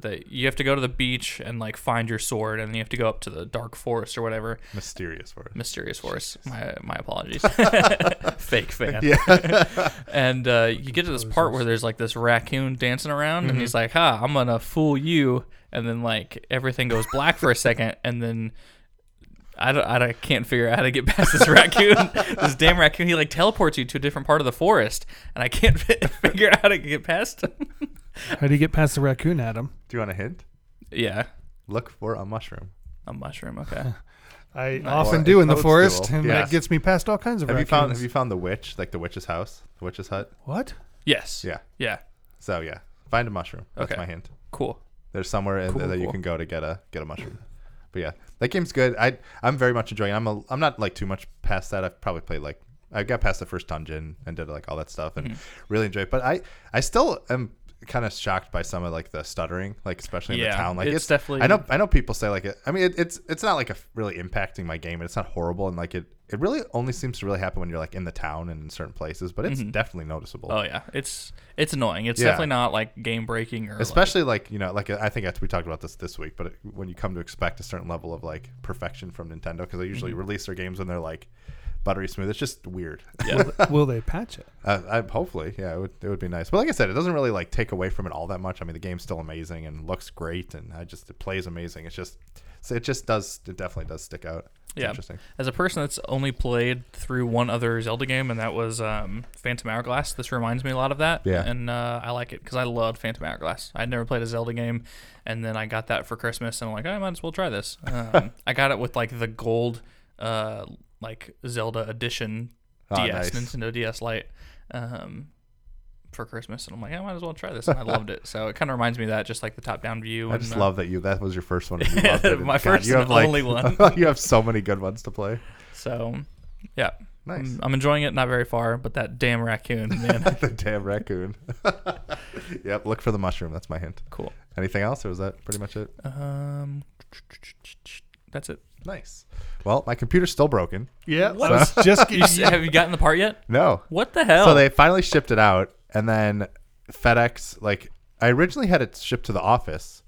that you have to go to the beach and like find your sword, and then you have to go up to the dark forest or whatever Mysterious forest. mysterious forest. My my apologies. Fake fan. Yeah. and uh, you get to this part where there's like this raccoon dancing around, and he's like, "Ha, I'm gonna fool you," and then like everything goes black for a second, and then. I, don't, I don't- can't figure out how to get past this raccoon. this damn raccoon, he like teleports you to a different part of the forest, and I can't fi- figure out how to get past him. How do you get past the raccoon, Adam? Do you want a hint? yeah, Look for a mushroom. a mushroom. Okay. I Nice. often do in the toadstool. forest, and Yeah. that gets me past all kinds of Have you raccoons. found Have you found the witch, like the witch's house, the witch's hut? what? Yes. Yeah. Yeah. So yeah, find a mushroom. That's Okay. my hint. Cool. There's somewhere in Cool, there that you cool. can go to get a get a mushroom. But yeah, that game's good. I I'm very much enjoying. It. I'm a I'm not like too much past that. I've probably played like I got past the first dungeon and did like all that stuff and Mm-hmm. really enjoy it. But I I still am kind of shocked by some of like the stuttering, like especially in Yeah, the town. Like it's definitely- I know I know people say like it. I mean it, it's it's not like a really impacting my game. and It's not horrible and like it it really only seems to really happen when you're like in the town and in certain places. But it's mm-hmm. definitely noticeable. Oh yeah, it's it's annoying. It's Yeah. definitely not like game breaking or especially like, you know like i think we talked about this this week but it, when you come to expect a certain level of like perfection from nintendo because they usually mm-hmm. release their games when they're like buttery smooth it's just weird yeah. Will they patch it? uh, I, hopefully yeah it would, it would be nice but like i said it doesn't really like take away from it all that much i mean the game's still amazing and looks great and i just it plays amazing it's just it just does it definitely does stick out it's Yeah. interesting As a person that's only played through one other Zelda game, and that was um, Phantom Hourglass, this reminds me a lot of that. Yeah. And uh, I like it because I loved Phantom Hourglass. I'd never played a Zelda game, and then I got that for Christmas, and I'm like, I might as well try this. Um, I got it with like the gold, uh, like Zelda edition Oh, DS, nice. Nintendo DS Lite. Um, for Christmas, and I'm like, I might as well try this, and I loved it. So it kind of reminds me of that, just like the top-down view. i and, just uh, love that you that was your first one you loved it. My God, first you and have like only one. you have so many good ones to play So, yeah, nice I'm, I'm enjoying it. Not very far, but that damn raccoon, man, the damn raccoon. yep, look for the mushroom. That's my hint. cool. Anything else, or was that pretty much it? Um, that's it. Nice. Well, my computer's still broken. Yeah, I was just You s- have you gotten the part yet? No. What the hell? So they finally shipped it out, and then FedEx, like, I originally had it shipped to the office,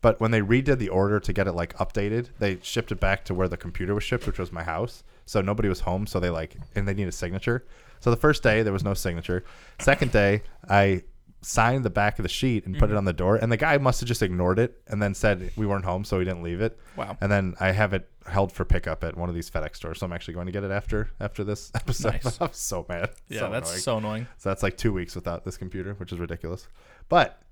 but when they redid the order to get it like updated, they shipped it back to where the computer was shipped, which was my house. So nobody was home, so they like, and they need a signature. So the first day there was no signature. Second day, I signed the back of the sheet and put Mm-hmm. it on the door, and the guy must have just ignored it and then said we weren't home, so he didn't leave it. Wow. And then I have it held for pickup at one of these FedEx stores, so I'm actually going to get it after after this episode. Nice. I'm so mad. yeah, So that's annoying. so annoying. So that's like two weeks without this computer, which is ridiculous. But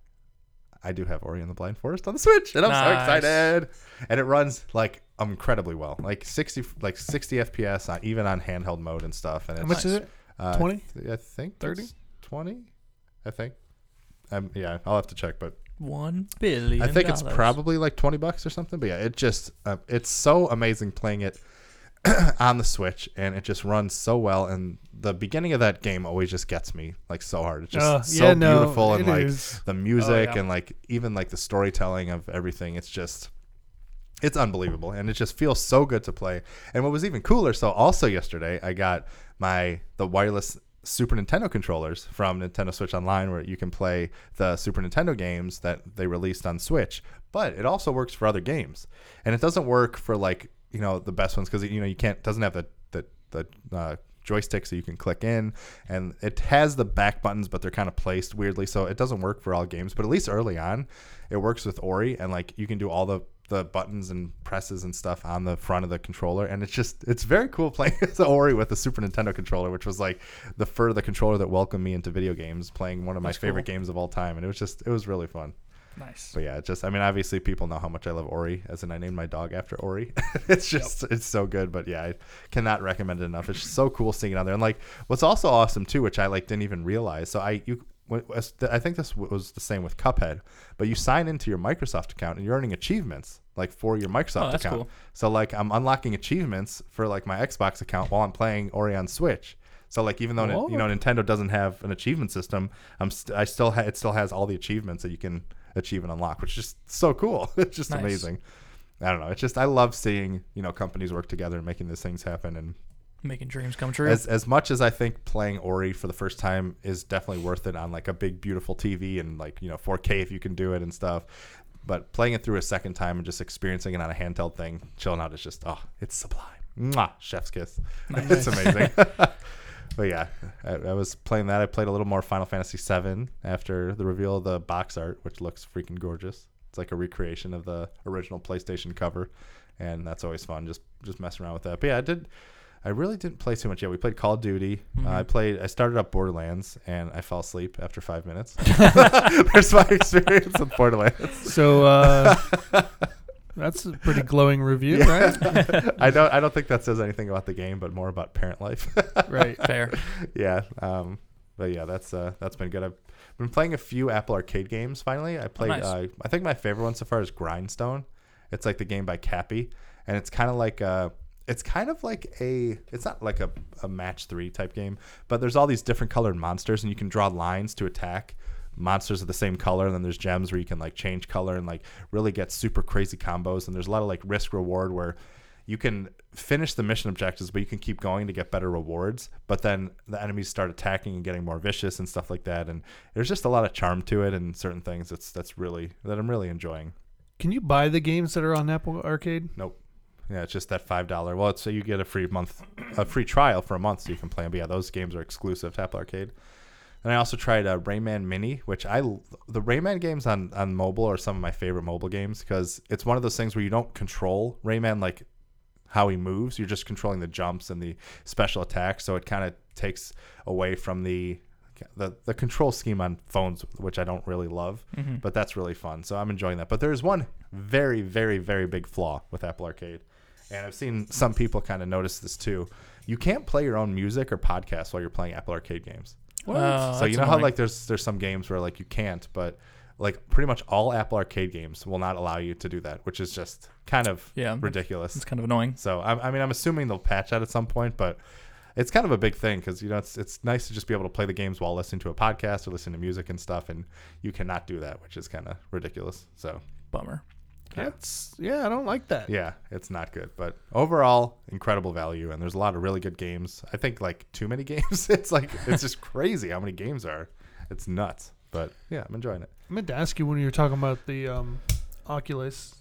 I do have Ori and the Blind Forest on the Switch, and I'm so excited. And it runs like incredibly well, like 60, like 60 FPS, on, even on handheld mode and stuff. And How it's, much is it? Uh, 20? I think 30? 20. I think. Um, yeah, I'll have to check, but One billion. I think it's probably like 20 bucks or something. But yeah, it just uh, it's so amazing playing it on the Switch and it just runs so well and the beginning of that game always just gets me like so hard. It's just Uh, so yeah, no, beautiful and like is. the music Oh, yeah. and like even like the storytelling of everything. It's just it's unbelievable and it just feels so good to play. And what was even cooler, so also yesterday I got my the wireless Super Nintendo controllers from Nintendo Switch Online where you can play the Super Nintendo games that they released on Switch, but it also works for other games. And it doesn't work for like, you know, the best ones cuz you know you can't doesn't have the the the uh joystick so you can click in and it has the back buttons but they're kind of placed weirdly so it doesn't work for all games but at least early on it works with ori and like you can do all the the buttons and presses and stuff on the front of the controller and it's just it's very cool playing as ori with the super nintendo controller which was like the fur the controller that welcomed me into video games playing one of my That's favorite cool. games of all time and it was just it was really fun nice. but yeah, it just I mean obviously people know how much I love Ori, as in I named my dog after Ori. it's just it's so good, but yeah, I cannot recommend it enough. It's so cool seeing it on there. And like what's also awesome too, which I like didn't even realize. So I you I think this was the same with Cuphead, but you sign into your Microsoft account and you're earning achievements like for your Microsoft Oh, that's account. cool. So like I'm unlocking achievements for like my Xbox account while I'm playing Ori on Switch. So like even though you know Nintendo doesn't have an achievement system, I'm st- I still ha- it still has all the achievements that you can achieve and unlock, which is just so cool. it's just Nice. amazing. I don't know. It's just I love seeing you know companies work together and making these things happen. And Making dreams come true. as as much as I think playing Ori for the first time is definitely worth it on like a big beautiful TV and like you know 4K if you can do it and stuff. But playing it through a second time and just experiencing it on a handheld thing, chilling out is just oh, it's sublime. Mwah, chef's kiss. it's amazing. but yeah, I, I was playing that. I played a little more Final Fantasy VII after the reveal of the box art, which looks freaking gorgeous. It's like a recreation of the original PlayStation cover, and that's always fun. Just just messing around with that. But yeah, I did. I really didn't play too much yet. We played Call of Duty. Uh, I played. I started up Borderlands, and I fell asleep after five minutes. There's my experience with Borderlands. So uh, that's a pretty glowing review, right? I don't. I don't think that says anything about the game, but more about parent life. Right. Fair. yeah. Um, but yeah, that's uh, that's been good. I've been playing a few Apple Arcade games. Finally, I played. nice. uh, I think my favorite one so far is Grindstone. It's like the game by Capy, and it's kind of like a. It's kind of like a. It's not like a, a match three type game, but there's all these different colored monsters, and you can draw lines to attack monsters of the same color. And then there's gems where you can like change color and like really get super crazy combos. And there's a lot of like risk reward where you can finish the mission objectives, but you can keep going to get better rewards. But then the enemies start attacking and getting more vicious and stuff like that. And there's just a lot of charm to it and certain things that's that's really that I'm really enjoying. Can you buy the games that are on Apple Arcade? Nope. Yeah, it's just that five dollar. Well, it's so you get a free month, a free trial for a month, so you can play them. But yeah, those games are exclusive to Apple Arcade. And I also tried uh, Rayman Mini, which I the Rayman games on on mobile are some of my favorite mobile games because it's one of those things where you don't control Rayman like how he moves. You're just controlling the jumps and the special attacks, so it kind of takes away from the the the control scheme on phones, which I don't really love. But that's really fun, so I'm enjoying that. But there's one very very very big flaw with Apple Arcade, and I've seen some people kind of notice this too. You can't play your own music or podcasts while you're playing Apple Arcade games. Oh, so you know how like there's there's some games where like you can't, but like pretty much all Apple Arcade games will not allow you to do that, which is just kind of Yeah. ridiculous. it's kind of annoying. So I, I mean, I'm assuming they'll patch that at some point, but it's kind of a big thing because you know it's it's nice to just be able to play the games while listening to a podcast or listening to music and stuff, and you cannot do that, which is kind of ridiculous. So Bummer. That's yeah, I don't like that. yeah, it's not good, but overall, incredible value, and there's a lot of really good games. I think like too many games. it's like it's just crazy how many games are. It's nuts, but yeah, I'm enjoying it. I meant to ask you when you were talking about the um, Oculus.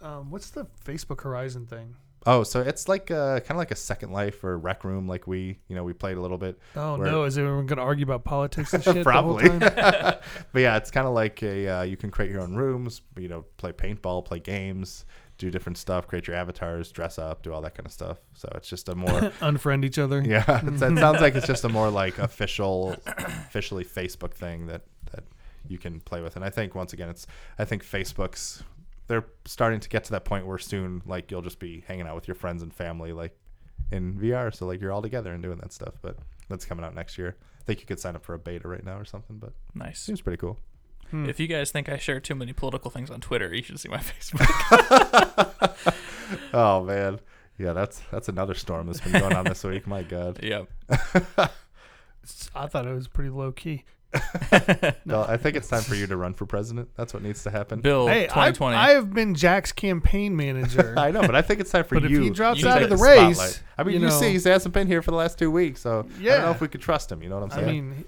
Um, what's the Facebook Horizon thing? Oh, so it's like kind of like a Second Life or Rec Room, like we, you know, we played a little bit. Oh Where- no, is everyone going to argue about politics and shit? Probably. The whole time? But yeah, it's kind of like a uh, you can create your own rooms, you know, play paintball, play games, do different stuff, create your avatars, dress up, do all that kind of stuff. So it's just a more Unfriend each other. yeah, it sounds like it's just a more like official, officially Facebook thing that that you can play with. And I think once again, it's I think Facebook's they're starting to get to that point where soon like you'll just be hanging out with your friends and family like in VR. So like you're all together and doing that stuff. But that's coming out next year. I think you could sign up for a beta right now or something. But Nice. seems pretty cool. Hmm. If you guys think I share too many political things on Twitter, you should see my Facebook. Oh man. Yeah, that's that's another storm that's been going on this week. My God. yep. I thought it was pretty low key. Well, I think it's time for you to run for president. That's what needs to happen. Bill hey, I've, 2020. I have been Jack's campaign manager. I know, but I think it's time for But if you. he drops to out take of the race, spotlight. I mean, you you, know- see, he hasn't been here for the last two weeks, so I don't know Yeah. if we could trust him. You know what I'm I saying? mean,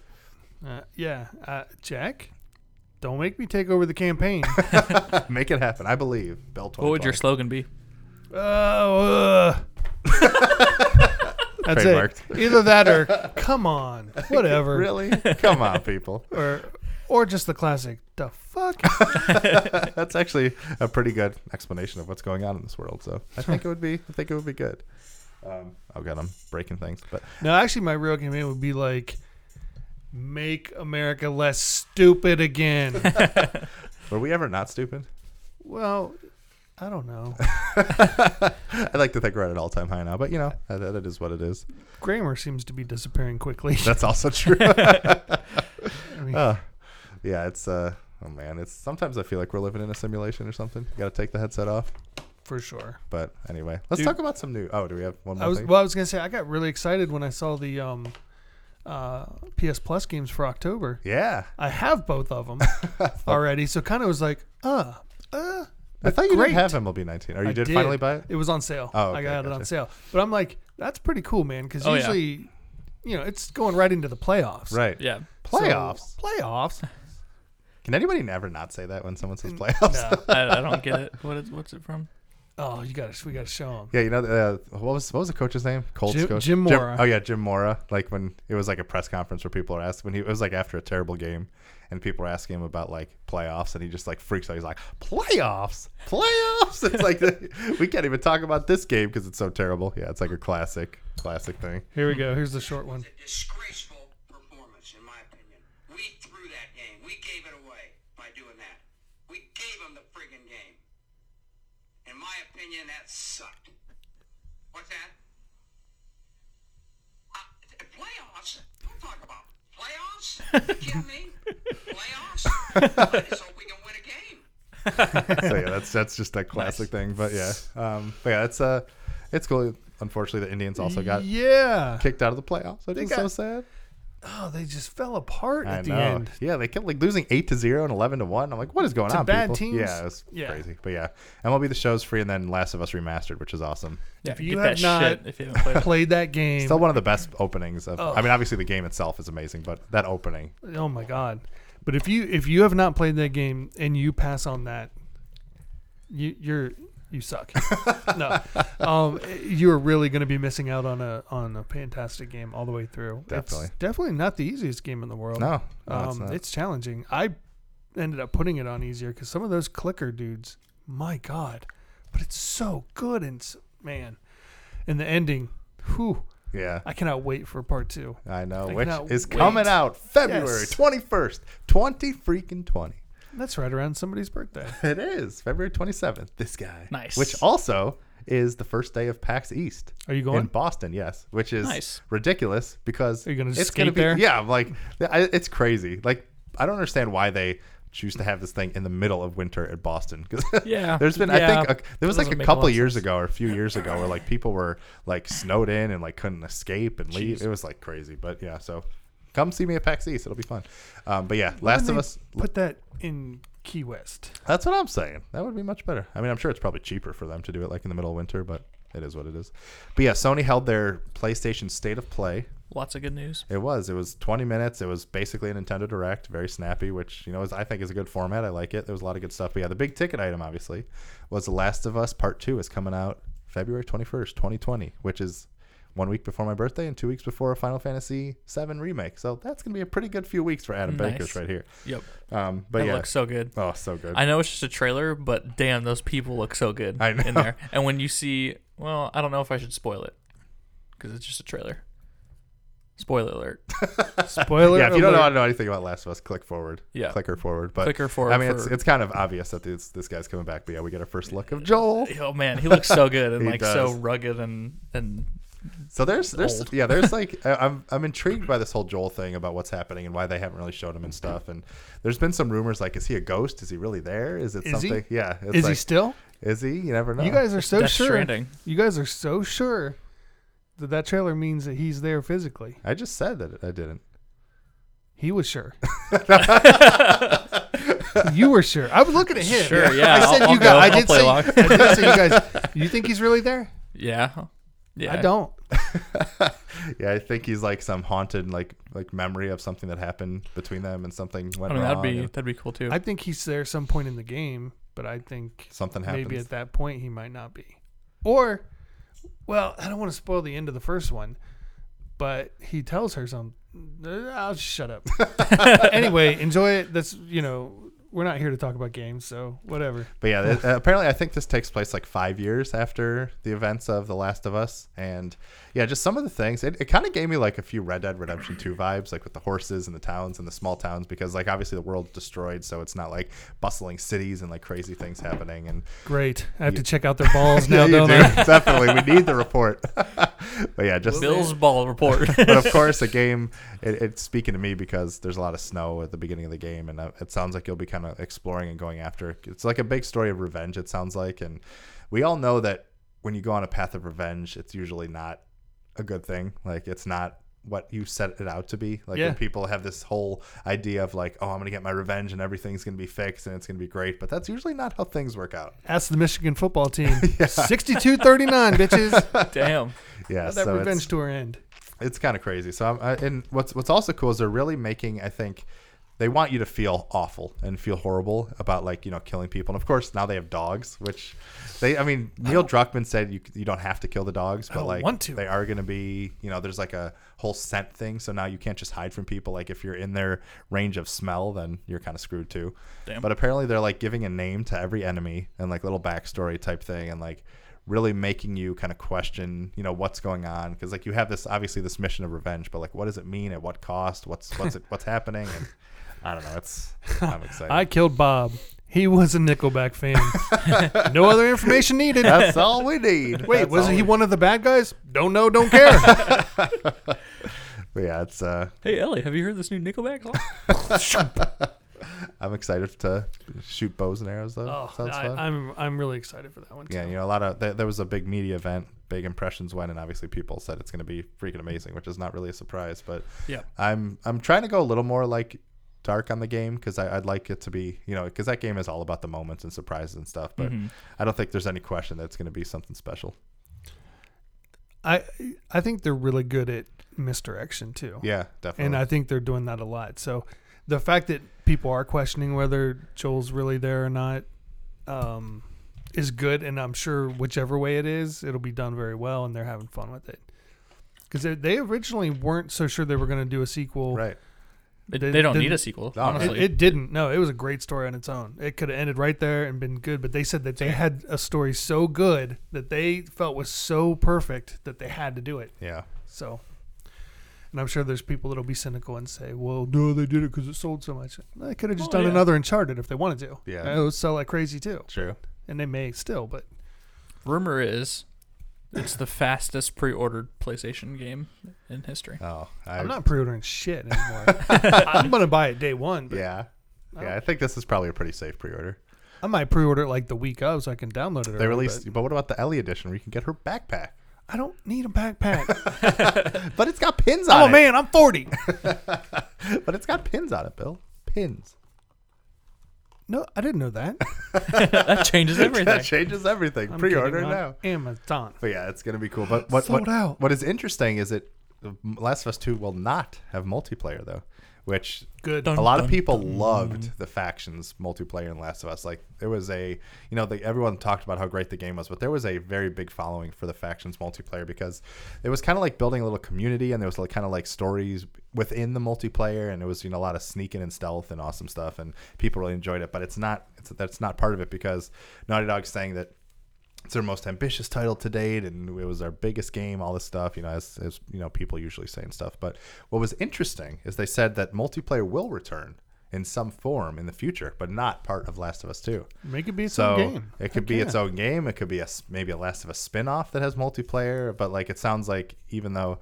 uh, yeah, uh, Jack, don't make me take over the campaign. Make it happen. I believe. Bill. what would your slogan be? Oh, uh. that's Trademarked. it. Either that or come on, whatever. Really? Come on, people. Or or just the classic. The fuck? That's actually a pretty good explanation of what's going on in this world. So I think it would be. I think it would be good. Um, oh god, I'm breaking things, but no, actually, my real campaign would be like, make America less stupid again. were we ever not stupid? well, I don't know. I like to think we're at an all-time high now, but you know that, that is what it is. Grammar seems to be disappearing quickly. That's also true. funny. Uh, yeah, it's uh oh man, it's sometimes I feel like we're living in a simulation or something. You got to take the headset off. for sure. But anyway, let's Dude. talk about some new. Oh, do we have one more I was thing? well. I was gonna say I got really excited when I saw the um, uh, PS Plus games for October. yeah, I have both of them already, so kind of was like, uh, uh. I thought you great. didn't have MLB 19. Or you I did, finally buy it. It was on sale. Oh, I okay, got it on sale. But I'm like, that's pretty cool, man. Because Oh, yeah. usually, you know, it's going right into the playoffs. Right. Yeah. So- Playoffs. playoffs. Can anybody never not say that when someone says playoffs? No. I, I don't get it. What is what's it from? Oh, you got to. We got to show them. Yeah, you know uh, what was what was the coach's name? Colts Jim- coach Jim Mora. oh yeah, Jim Mora. Like when it was like a press conference where people were asked when he it was like after a terrible game, and people are asking him about like playoffs, and he just like freaks out. He's like, playoffs, playoffs. It's like we can't even talk about this game because it's so terrible. Yeah, it's like a classic, classic thing. Here we go. Here's the short one. a disgraceful performance, in my opinion. We threw that game. We gave it away by doing that. We gave them the friggin' game. In my opinion, that sucked. What's that? Uh, playoffs? Don't talk about playoffs. You kidding me? Playoffs? I just hope we can win a game. so yeah, that's that's just that classic thing. But yeah, um, but yeah, it's uh, it's cool. Unfortunately, the Indians also got yeah. kicked out of the playoffs, which They is so sad. Oh, they just fell apart I at know. the end. Yeah, they kept like losing eight to zero and eleven to one. I'm like, what is going To on? bad people? teams? Yeah, it's Yeah. crazy. But yeah, MLB the show's free, and then Last of Us remastered, which is awesome. Yeah, If you get have that not shit if you haven't played. Played that game. Still one of the best openings of. Oh. I mean, obviously the game itself is amazing, but that opening, Oh my god! But if you if you have not played that game and you pass on that, you you're you suck. no, um, you are really going to be missing out on a on a fantastic game all the way through. Definitely. it's definitely not the easiest game in the world. no, no, it's um, not. it's challenging. I ended up putting it on easier because some of those clicker dudes, my god! But it's so good and man, and the ending, whew! Yeah. I cannot wait for part two. I know, I which is wait. coming out February Yes. twenty first, twenty freaking twenty. That's right around somebody's birthday. It is February twenty seventh. This guy, Nice. Which also is the first day of PAX East. Are you going? in? Boston, yes, which is Nice. ridiculous because Are you gonna it's skate gonna be, there? Yeah, I'm like I, it's crazy. Like I don't understand why they choose to have this thing in the middle of winter at Boston. 'Cause Yeah, there's been yeah. I think a, there was like a make a couple years sense. ago or a few years ago where like people were like snowed in and like couldn't escape and leave. It was like crazy, but yeah. So come see me at PAX East. It'll be fun. Um, but yeah, Why Last of Us. Put that in Key West. That's what I'm saying. That would be much better. I mean, I'm sure it's probably cheaper for them to do it like in the middle of winter, but it is what it is. But yeah, Sony held their PlayStation State of Play. Lots of good news. It was. It was 20 minutes. It was basically a Nintendo Direct, very snappy, which you know is I think is a good format. I like it. There was a lot of good stuff. But yeah, the big ticket item obviously was The Last of Us Part Two is coming out February 21st, 2020, which is one week before my birthday and two weeks before a Final Fantasy VII remake. So that's gonna be a pretty good few weeks for Adam Nice. Bakers right here. Yep. Um, but That yeah, looks so good. oh, so good. I know it's just a trailer, but damn, those people look so good I know. in there. And when you see, well, I don't know if I should spoil it because it's just a trailer. Spoiler alert. Spoiler. yeah, if you don't know, alert. I don't know anything about Last of Us, click forward. Yeah. clicker forward. But Clicker forward I mean, it's for- it's kind of obvious that this this guy's coming back. But yeah, we get our first look of Joel. Oh man, he looks so good and He like so rugged and and So there's there's Old. yeah there's like I- I'm I'm intrigued by this whole Joel thing about what's happening and why they haven't really showed him and stuff. And there's been some rumors like, is he a ghost? Is he really there? Is it Is he? something? Yeah. It's Is he like, still? Is he? You never know. You guys are so Death sure. Stranding. You guys are so sure that that trailer means that he's there physically. I just said that I didn't. He was sure. you were sure. I was looking at him. Sure, yeah, I said I'll- you I'll guys. go. I I'll did play say. along. I did say you guys. You think he's really there? yeah, yeah. I don't. Yeah, I think he's like some haunted like like memory of something that happened between them and something went I went mean, that'd be and that'd be cool too. I think he's there some point in the game, but I think something happens. maybe at that point he might not be. Or, well, I don't want to spoil the end of the first one, but he tells her something. Uh, I'll just shut up. anyway, enjoy it. That's you know we're not here to talk about games, so whatever. But yeah, th- uh, apparently I think this takes place like five years after the events of The Last of Us, and yeah, just some of the things. It, it kind of gave me like a few Red Dead Redemption Two vibes, like with the horses and the towns and the small towns, because like obviously the world's destroyed, so it's not like bustling cities and like crazy things happening. And Great. I have to check out their balls now, yeah, you don't do I? definitely we need the report. but yeah, just Bill's ball report. but of course, a game. It, it's speaking to me because there's a lot of snow at the beginning of the game, and uh, it sounds like you'll be kind of exploring and going after. It's like a big story of revenge. It sounds like, and we all know that when you go on a path of revenge, it's usually not a good thing. Like it's not what you set it out to be. Like Yeah. when people have this whole idea of like, oh, I'm gonna get my revenge and everything's gonna be fixed and it's gonna be great, but that's usually not how things work out. Ask the Michigan football team. 62-39, bitches. Damn. Yeah, How'd that so revenge tour end? it's kind of crazy. So, I'm, I, and what's what's also cool is they're really making. I think they want you to feel awful and feel horrible about like you know killing people. And of course, now they have dogs, which they. I mean, Neil Druckmann said you you don't have to kill the dogs, but like want to. they are going to be. You know, there's like a whole scent thing. So now you can't just hide from people. Like if you're in their range of smell, then you're kind of screwed too. Damn. But apparently, they're like giving a name to every enemy and like little backstory type thing, and like really making you kind of question, you know, what's going on because like you have this obviously this mission of revenge, but like what does it mean at what cost? What's what's it what's happening? And I don't know. It's I'm excited. I killed Bob. He was a Nickelback fan. no other information needed. That's all we need. Wait, That's was all he we- one of the bad guys? Don't know, don't care. But yeah, it's uh, hey Ellie, have you heard this new Nickelback song? I'm excited to shoot bows and arrows though. oh, Sounds I, fun. I'm I'm really excited for that one. yeah, too. you know, a lot of there, there was a big media event, big impressions went, and obviously people said it's going to be freaking amazing, which is not really a surprise. But Yeah. I'm I'm trying to go a little more like dark on the game because I'd like it to be, you know, because that game is all about the moments and surprises and stuff. But Mhm. I don't think there's any question that it's going to be something special. I I think they're really good at misdirection too. Yeah, definitely. and I think they're doing that a lot. So the fact that people are questioning whether Joel's really there or not um, is good, and I'm sure whichever way it is, it'll be done very well, and they're having fun with it. Because they, they originally weren't so sure they were going to do a sequel. right. They, They- they don't need a sequel, No, It, honestly. it didn't. No, it was a great story on its own. It could have ended right there and been good, but they said that they had a story so good that they felt was so perfect that they had to do it. Yeah. So, and I'm sure there's people that'll be cynical and say, "Well, no, they did it because it sold so much." They could have just Oh, done yeah. another Uncharted if they wanted to. Yeah. it would sell like crazy too, True. and they may still. But Rumor is it's the fastest pre-ordered PlayStation game in history. Oh, I, I'm not pre-ordering shit anymore. I'm gonna buy it day one. But Yeah. I Yeah, I think this is probably a pretty safe pre-order. I might pre-order it like the week of so I can download it. They released, but but what about the Ellie edition where you can get her backpack? I don't need a backpack. But it's got pins on oh it. Oh man, I'm 40. But it's got pins on it, Bill. Pins. No, I didn't know that. that changes everything. that changes everything. I'm Pre-order kidding, now. Amazon. But yeah, it's gonna be cool. But what Sold what, out. what is interesting is that Last of Us Two will not have multiplayer though, which Good. Dun, a lot of people dun. loved the factions multiplayer in Last of Us. Like there was a, you know, the, everyone talked about how great the game was, but there was a very big following for the factions multiplayer because it was kind of like building a little community, and there was like kind of like stories within the multiplayer, and it was you know a lot of sneaking and stealth and awesome stuff, and people really enjoyed it. But it's not, it's that's not part of it because Naughty Dog's saying that it's their most ambitious title to date and it was our biggest game all this stuff you know as, as you know people usually say and stuff but what was interesting is they said that multiplayer will return in some form in the future but not part of last of us 2 Make it be its so own game. it could be its own game it could be a maybe a last of us spin-off that has multiplayer but like it sounds like even though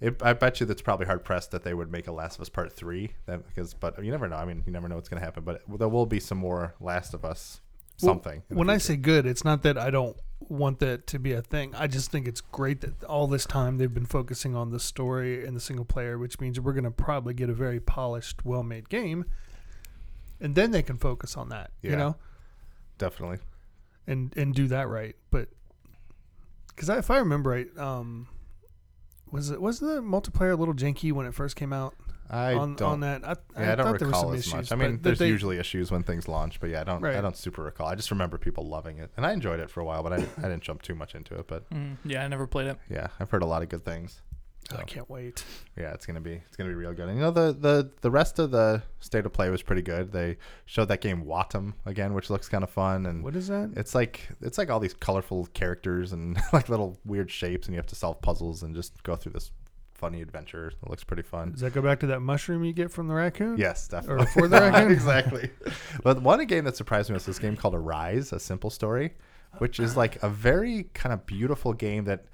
it, I bet you that's probably hard pressed that they would make a Last of Us Part Three. That because, but you never know. I mean, you never know what's going to happen. But there will be some more Last of Us something. in the when I say good, it's not that I don't want that to be a thing. I just think it's great that all this time they've been focusing on the story and the single player, which means we're going to probably get a very polished, well made game. And then they can focus on that, Yeah. you know, definitely. and, and do that right. But because if I remember right, um, was it was the multiplayer a little janky when it first came out I on don't. on that? I, Yeah, I, don't thought there were recall as issues, much. I mean, there's they- usually issues when things launch, but yeah, I don't. I don't super recall. I just remember people loving it, and I enjoyed it for a while, but I, I didn't jump too much into it. But Mm, yeah, I never played it. yeah, I've heard a lot of good things. I can't wait. Yeah, it's gonna be it's gonna be real good. And you know the the the rest of the state of play was pretty good. They showed that game Wattam again, which looks kind of fun, and What is that? it's like it's like all these colorful characters and like little weird shapes, and you have to solve puzzles and just go through this funny adventure. It looks pretty fun. Does that go back to that mushroom you get from the raccoon? Yes, definitely. for the raccoon? exactly. But one game that surprised me was this game called Arise, a simple story, which is like a very kind of beautiful game that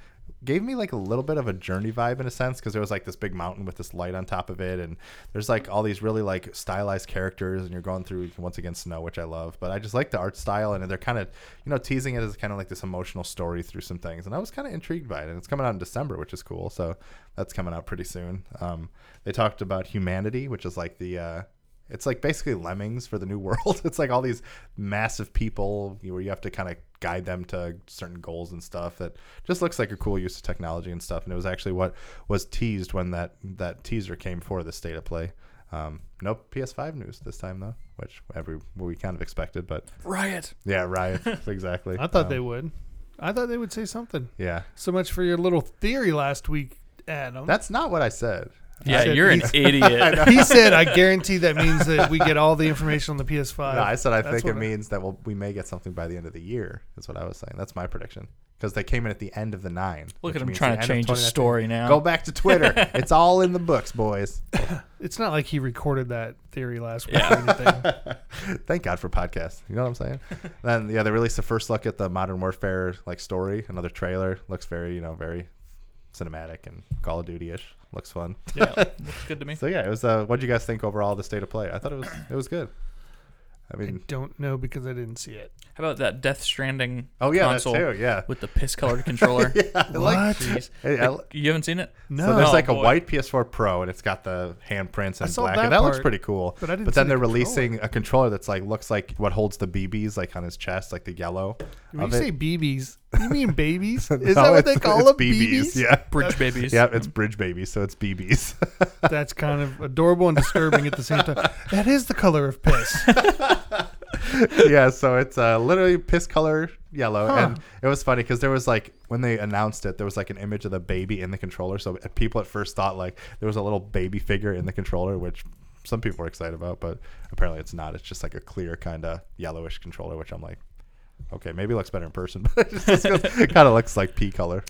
gave me like a little bit of a journey vibe in a sense because there was like this big mountain with this light on top of it, and there's like all these really like stylized characters, and you're going through once again snow, which I love. But I just like the art style, and they're kind of you know teasing it as kind of like this emotional story through some things, and I was kind of intrigued by it. And it's coming out in December, which is cool. So that's coming out pretty soon. Um, they talked about humanity, which is like the uh, it's like basically lemmings for the new world. It's like all these massive people where you have to kind of guide them to certain goals and stuff. That just looks like a cool use of technology and stuff. And it was actually what was teased when that that teaser came for the state of play. Um, no PS5 news this time though, which every we kind of expected. But Riot. yeah, riot. exactly. I thought Um, they would. I thought they would say something. Yeah, So much for your little theory last week, Adam. that's not what I said. Yeah, said you're an idiot. he said, "I guarantee that means that we get all the information on the PS5." No, I said I That's think it what means that we'll, we may get something by the end of the year. Is what I was saying. That's my prediction because they came in at the end of the nine. Look at him means trying to change his story now. Go back to Twitter. it's all in the books, boys. It's not like he recorded that theory last week Yeah. or anything. Thank God for podcasts. You know what I'm saying? then yeah, they released the first look at the Modern Warfare like story. Another trailer looks very you know very cinematic and Call of Duty ish. Looks fun. yeah, looks good to me. So yeah, it was. Uh, what do you guys think overall of the state of play? I thought it was it was good. I I mean, don't know because I didn't see it. How about that Death Stranding oh yeah, console that too. Yeah. with the piss colored controller? yeah, I like What? Jeez. Hey, I- You haven't seen it? No, So there's oh, like a boy. white PS4 Pro, and it's got the handprints I and black, that and that looks pretty cool. but I didn't But then the they're controller. releasing a controller that's like looks like what holds the BBs like on his chest, like the yellow. when you it. say BBs, you mean babies? Is that what they call it's them? BBs? Yeah, Bridge babies. yeah, it's bridge babies, so it's BBs. That's kind of adorable and disturbing at the same time. That is the color of piss. yeah, so it's uh, literally piss color yellow, Huh. and it was funny because there was like when they announced it, there was like an image of the baby in the controller. So people at first thought like there was a little baby figure in the controller, which some people were excited about, but apparently it's not. It's just like a clear kind of yellowish controller, which I'm like, okay, maybe it looks better in person, but it kind of looks like pea color.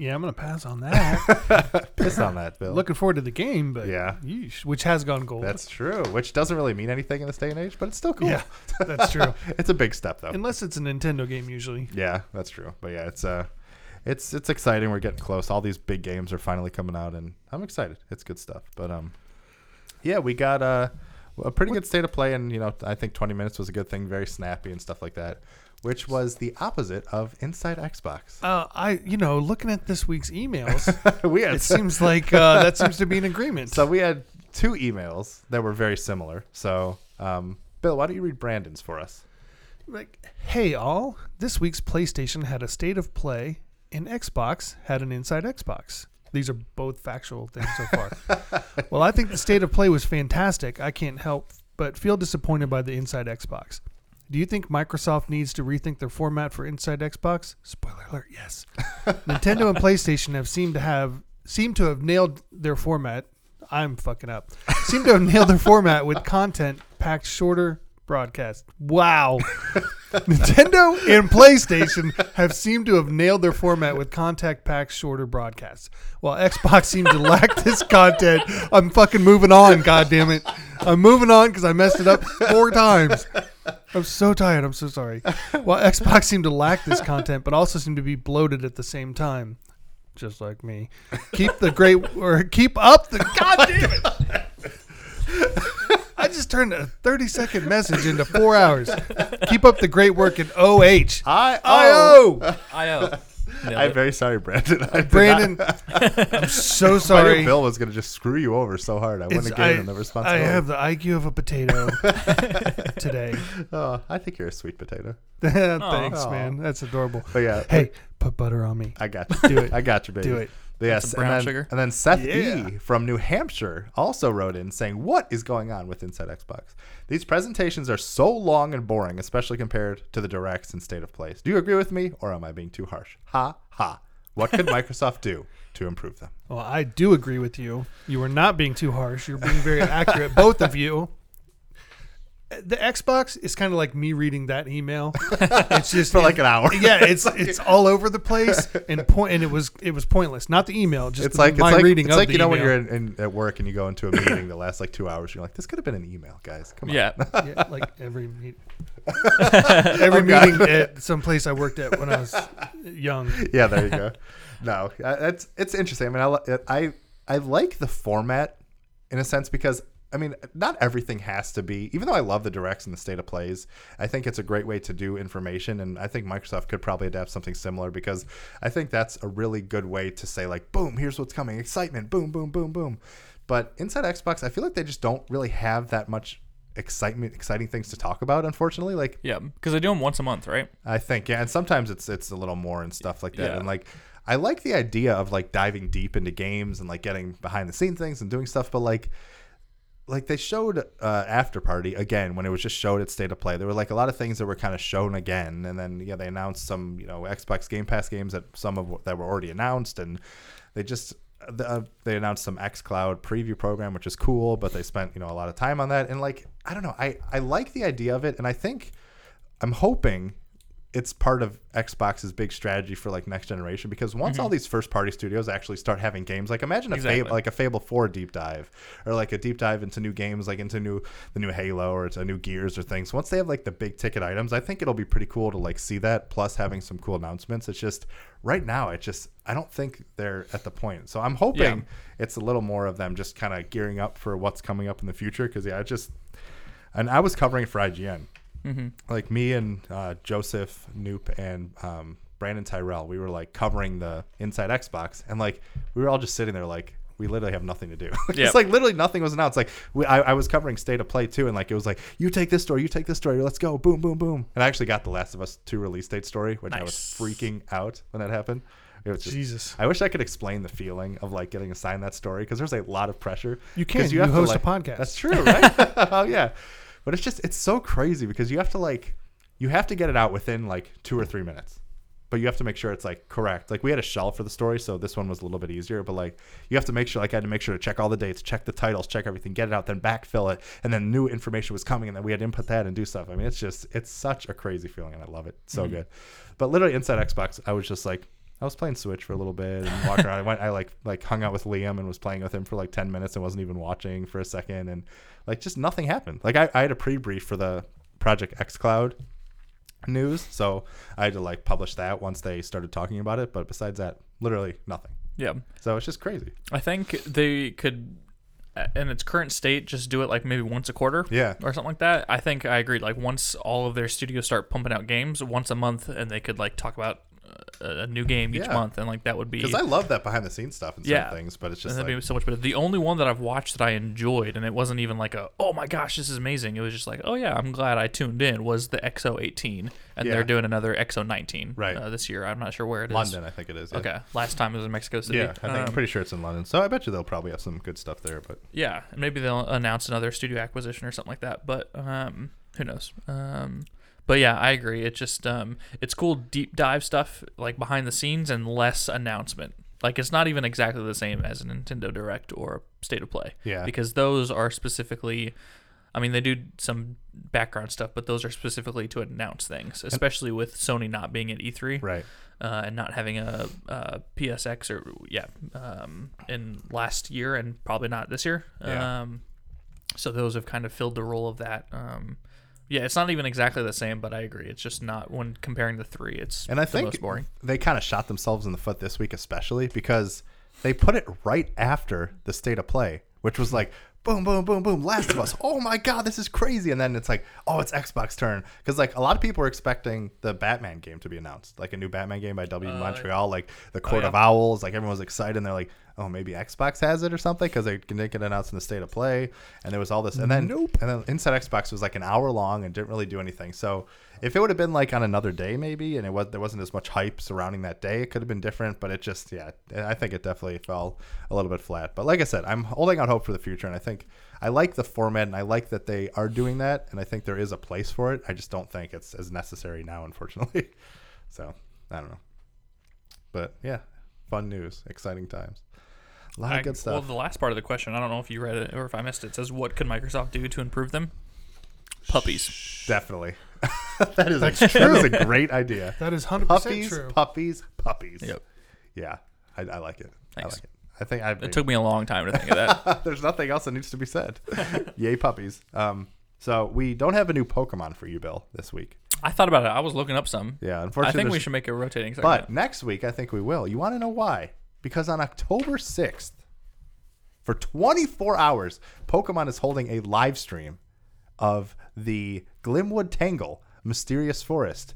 Yeah, I'm gonna pass on that. Piss on that, Bill. Looking forward to the game, but Yeah. yeesh, which has gone gold. That's true, which doesn't really mean anything in this day and age, but it's still cool. yeah, that's true. it's a big step though. Unless it's a Nintendo game, usually. Yeah, that's true. But yeah, it's uh it's it's exciting. We're getting close. All these big games are finally coming out and I'm excited. It's good stuff. But um yeah, we got uh a pretty good state of play and you know, I think 20 minutes was a good thing, very snappy and stuff like that, which was the opposite of Inside Xbox. Uh, I, you know, looking at this week's emails, we had it seems like uh, that seems to be an agreement. so we had two emails that were very similar. So, um Bill, why don't you read Brandon's for us? like, hey all, this week's PlayStation had a state of play, and Xbox had an Inside Xbox. These are both factual things so far. well, I think the state of play was fantastic. I can't help but feel disappointed by the Inside Xbox. Do you think Microsoft needs to rethink their format for Inside Xbox? Spoiler alert, yes. Nintendo and PlayStation have seemed to have seem to have nailed their format. I'm fucking up. Seem to have nailed their format with content packed shorter broadcast. Wow. Nintendo and PlayStation have seemed to have nailed their format with contact packed shorter broadcasts. While Xbox seemed to lack this content. I'm fucking moving on, God damn it! I'm moving on because I messed it up four times. I'm so tired. I'm so sorry. While Xbox seemed to lack this content, but also seemed to be bloated at the same time. Just like me. Keep the great or keep up the God damn it. I just turned a 30 second message into four hours. Keep up the great work in OH. I IO. IO. I'm very sorry, Brandon. I did not- Brandon, I'm so I knew sorry. Bill was gonna just screw you over so hard. I wouldn't have It's- given him the I responsibility. have the IQ of a potato today. Oh, I think you're a sweet potato. Thanks, Aw. man. That's adorable. But yeah, Hey, put butter on me. I got you. Do it. I got you, baby. Do it. Yes, brown and then, sugar. and then Seth Yeah. E from New Hampshire also wrote in saying, "What is going on with Inside Xbox? These presentations are so long and boring, especially compared to the directs and state of plays. Do you agree with me, or am I being too harsh? Ha ha! What could Microsoft do to improve them? Well, I do agree with you. You are not being too harsh. You're being very accurate, both of you. The Xbox is kind of like me reading that email. it's just For like an hour. Yeah, it's it's all over the place and point and it was it was pointless. Not the email, just It's the, like it's my like reading it's like the you know when you're in, in, at work and you go into a meeting that lasts like two hours. You're like, this could have been an email, guys. Come on. Yeah. yeah, like every meet, every oh, meeting at some place I worked at when I was young. yeah, there you go. No, it's it's interesting. I mean, I I I like the format in a sense because I mean, not everything has to be. Even though I love the directs and the state of plays, I think it's a great way to do information, and I think Microsoft could probably adapt something similar because I think that's a really good way to say like, boom, here's what's coming, excitement, boom, boom, boom, boom. But inside Xbox, I feel like they just don't really have that much excitement, exciting things to talk about. Unfortunately, like Yeah, because they do them once a month, right? I think, yeah, and sometimes it's it's a little more and stuff like that. Yeah. And like I like the idea of like diving deep into games and like getting behind the scene things and doing stuff, but like like they showed uh, after party again when it was just showed at state of play. There were like a lot of things that were kind of shown again and then yeah they announced some you know xbox game pass games that some of that were already announced and they just uh, they announced some X Cloud preview program which is cool but they spent you know a lot of time on that and like i don't know i i like the idea of it and i think i'm hoping it's part of Xbox's big strategy for like next generation because once all mm-hmm. these first party studios actually start having games like imagine a Exactly. Fable, like a Fable 4 deep dive or like a deep dive into new games like into new the new Halo or a new Gears or things. Once they have like the big ticket items I think it'll be pretty cool to like see that plus having some cool announcements. It's just right now it just I don't think they're at the point. So I'm hoping Yeah. it's a little more of them just kind of gearing up for what's coming up in the future because yeah it just and I was covering for IGN like me and uh, Joseph Knoop and um, Brandon Tyrell, we were like covering the Inside Xbox, and like we were all just sitting there like we literally have nothing to do. Yep. It's like literally nothing was announced. Like we, I, I was covering State of Play too, and like it was like you take this story, you take this story, let's go, boom, boom, boom. And I actually got the Last of Us two release date story, which I was freaking out when that happened. It was just, Jesus. I wish I could explain the feeling of like getting assigned that story because there's a lot of pressure. You can't. You have to, host a podcast. That's true, right? oh yeah, but it's just it's so crazy because you have to like you have to get it out within like two or three minutes, but you have to make sure it's like correct. Like we had a shell for the story, so this one was a little bit easier. But like you have to make sure like I had to make sure to check all the dates, check the titles, check everything, get it out, then backfill it, and then new information was coming, and then we had to input that and do stuff. I mean, it's just it's such a crazy feeling, and I love it. So mm-hmm. good. But literally inside Xbox, I was just like. I was playing Switch for a little bit and walking around. I went, I like like hung out with Liam and was playing with him for like ten minutes and wasn't even watching for a second and like just nothing happened. Like I, I had a pre-brief for the Project X Cloud news, so I had to like publish that once they started talking about it. But besides that, literally nothing. Yeah. So it's just crazy. I think they could, in its current state, just do it like maybe once a quarter. Yeah. Or something like that. I think I agree. Like once all of their studios start pumping out games once a month, and they could like talk about a new game each Yeah. month, and like that would be. Because I love that behind the scenes stuff and Yeah. things, but it's just and that'd like, be so much better. The only one that I've watched that I enjoyed, and it wasn't even like a oh my gosh, this is amazing. It was just like oh yeah, I'm glad I tuned in. Was the XO18, and Yeah. they're doing another XO19 Right. uh, this year. I'm not sure where it is. London, I think it is. Okay, last time it was in Mexico City. Yeah, I think I'm Um, pretty sure it's in London. So I bet you they'll probably have some good stuff there. But Yeah, maybe they'll announce another studio acquisition or something like that. But um, who knows? Um, but yeah, I agree. It just um, it's cool deep dive stuff like behind the scenes and less announcement. Like it's not even exactly the same as a Nintendo Direct or State of Play. Yeah. Because those are specifically. I mean, they do some background stuff, but those are specifically to announce things, especially with Sony not being at E3 right, uh, and not having a, a PSX or yeah um, in last year and probably not this year. Yeah. Um, so those have kind of filled the role of that. Um, yeah, it's not even exactly the same, but I agree. It's just not when comparing the three. It's and I the think most boring. they kind of shot themselves in the foot this week, especially because they put it right after the state of play, which was like boom, boom, boom, boom, Last of Us. Oh my god, this is crazy! And then it's like, oh, it's Xbox turn because like a lot of people were expecting the Batman game to be announced, like a new Batman game by WB Montreal, like the Court Uh, oh, yeah. of Owls. Like everyone was excited, and they're like, oh, maybe Xbox has it or something because they didn't get announced in the state of play, and there was all this, and then nope, and then Inside Xbox was like an hour long and didn't really do anything. So if it would have been like on another day maybe and it was there wasn't as much hype surrounding that day it could have been different but it just yeah i think it definitely fell a little bit flat but like i said i'm holding out hope for the future and i think i like the format and i like that they are doing that and i think there is a place for it i just don't think it's as necessary now unfortunately so i don't know but yeah fun news exciting times a lot of I- good Well, the last part of the question, I don't know if you read it or if I missed it. Says, "What could Microsoft do to improve them?" Puppies. Definitely. that is a, that is a great idea. That is 100% Puppies, true. puppies, puppies. Yep. Yeah, I, I like it. I like it. I think I. It took me a long time to think of that. There's nothing else that needs to be said. Yay, puppies. Um, so we don't have a new Pokemon for you, Bill, this week. I thought about it. I was looking up some. Yeah, unfortunately, I think we should make a rotating segment. But next week, I think we will. You want to know why? Because on October 6th, for 24 hours, Pokemon is holding a live stream of the Glimwood Tangle Mysterious Forest.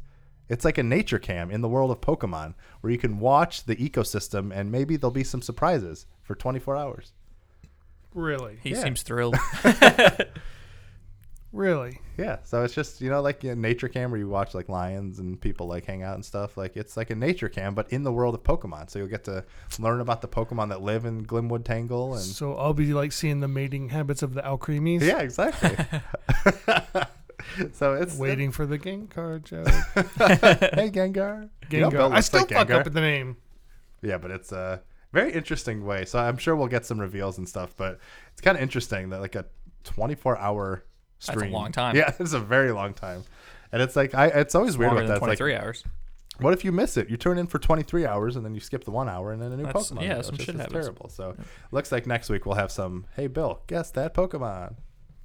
It's like a nature cam in the world of Pokemon where you can watch the ecosystem and maybe there'll be some surprises for 24 hours. Really? he yeah. seems thrilled. Really? Yeah, so it's just you know like a nature cam where you watch like lions and people like hang out and stuff. Like it's like a nature cam, but in the world of Pokemon. So you'll get to learn about the Pokemon that live in Glimwood Tangle and So I'll be like seeing the mating habits of the Alcremies. yeah, exactly. so it's Waiting for the Gengar joke. hey Gengar. You know, Gengar. I still like fuck Gengar. up at the name. Yeah, but it's a very interesting way. So I'm sure we'll get some reveals and stuff. But it's kind of interesting that like a 24 hour a stream. long time. Yeah, it's a very long time. And it's like I, it's always weird with that. It's like, 23 hours. What if you miss it? You tune in for 23 hours and then you skip the one hour and then a new That's- Pokemon. yeah, It's some just- shit happens. terrible. So looks like next week we'll have some. Hey Bill, guess that Pokemon.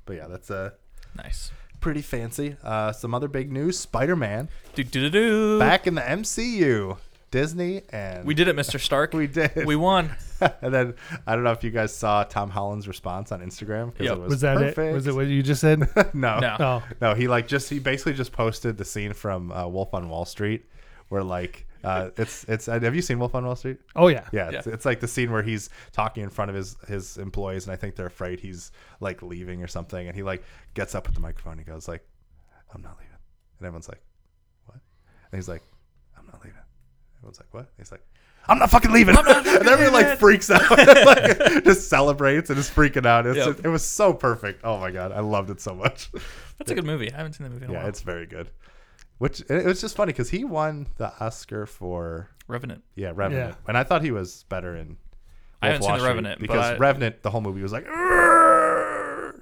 But yeah, that's uh, Nice. pretty fancy. Uh, some other big news: Spider-Man Do do do do. back in the MCU. Disney and We did it, Mr. Stark. we did. We won. and then I don't know if you guys saw Tom Holland's response on Instagram because Yep. it was, Was that perfect. it? Was it what you just said? no, No. oh. No, he like just he basically just posted the scene from uh, Wolf on Wall Street where like uh, it's it's uh, have you seen Wolf on Wall Street? Oh, yeah. Yeah, It's, it's like the scene where he's talking in front of his his employees and I think they're afraid he's like leaving or something and he like gets up at the microphone and he goes like I'm not leaving. And everyone's like what? And he's like I'm not leaving. Everyone's like what? And he's like I'm not fucking leaving. and everyone like freaks out, like just celebrates and is freaking out. It's Yep. just- it was so perfect. Oh my god, I loved it so much. That's a good movie. I haven't seen that movie in a Yeah, while. it's very good. Which it was just funny because he won the Oscar for Revenant. yeah Revenant, Yeah. and I thought he was better in. I haven't Wolf seen The Revenant, because I- Revenant the whole movie was like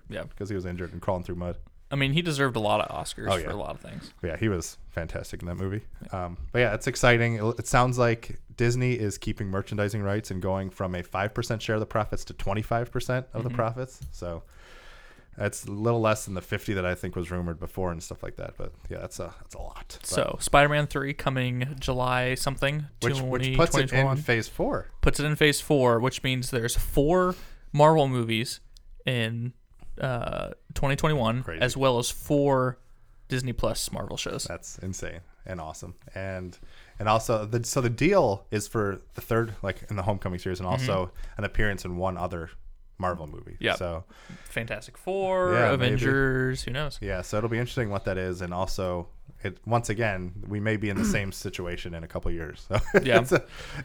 Yeah. because he was injured and crawling through mud. I mean, he deserved a lot of Oscars Oh, yeah. for a lot of things. Yeah, he was fantastic in that movie. Um, but yeah, it's exciting. It, it sounds like Disney is keeping merchandising rights and going from a five percent share of the profits to twenty five percent of Mm-hmm. the profits. So that's a little less than the fifty that I think was rumored before and stuff like that. But yeah, that's a that's a lot. But- So, Spider-Man 3 coming July something. which 20, which puts it in phase four. puts it in phase four, which means there's four Marvel movies in uh, 2021, Crazy. as well as four Disney Plus Marvel shows. That's insane and awesome. And and also the so the deal is for the third like in the Homecoming series and also an appearance in one other Marvel movie. Mm-hmm. So Fantastic Four, Yeah, maybe. Avengers, who knows? yeah, so it'll be interesting what that is and also it once again we may be in the same situation in a couple years. So Yeah. it's a,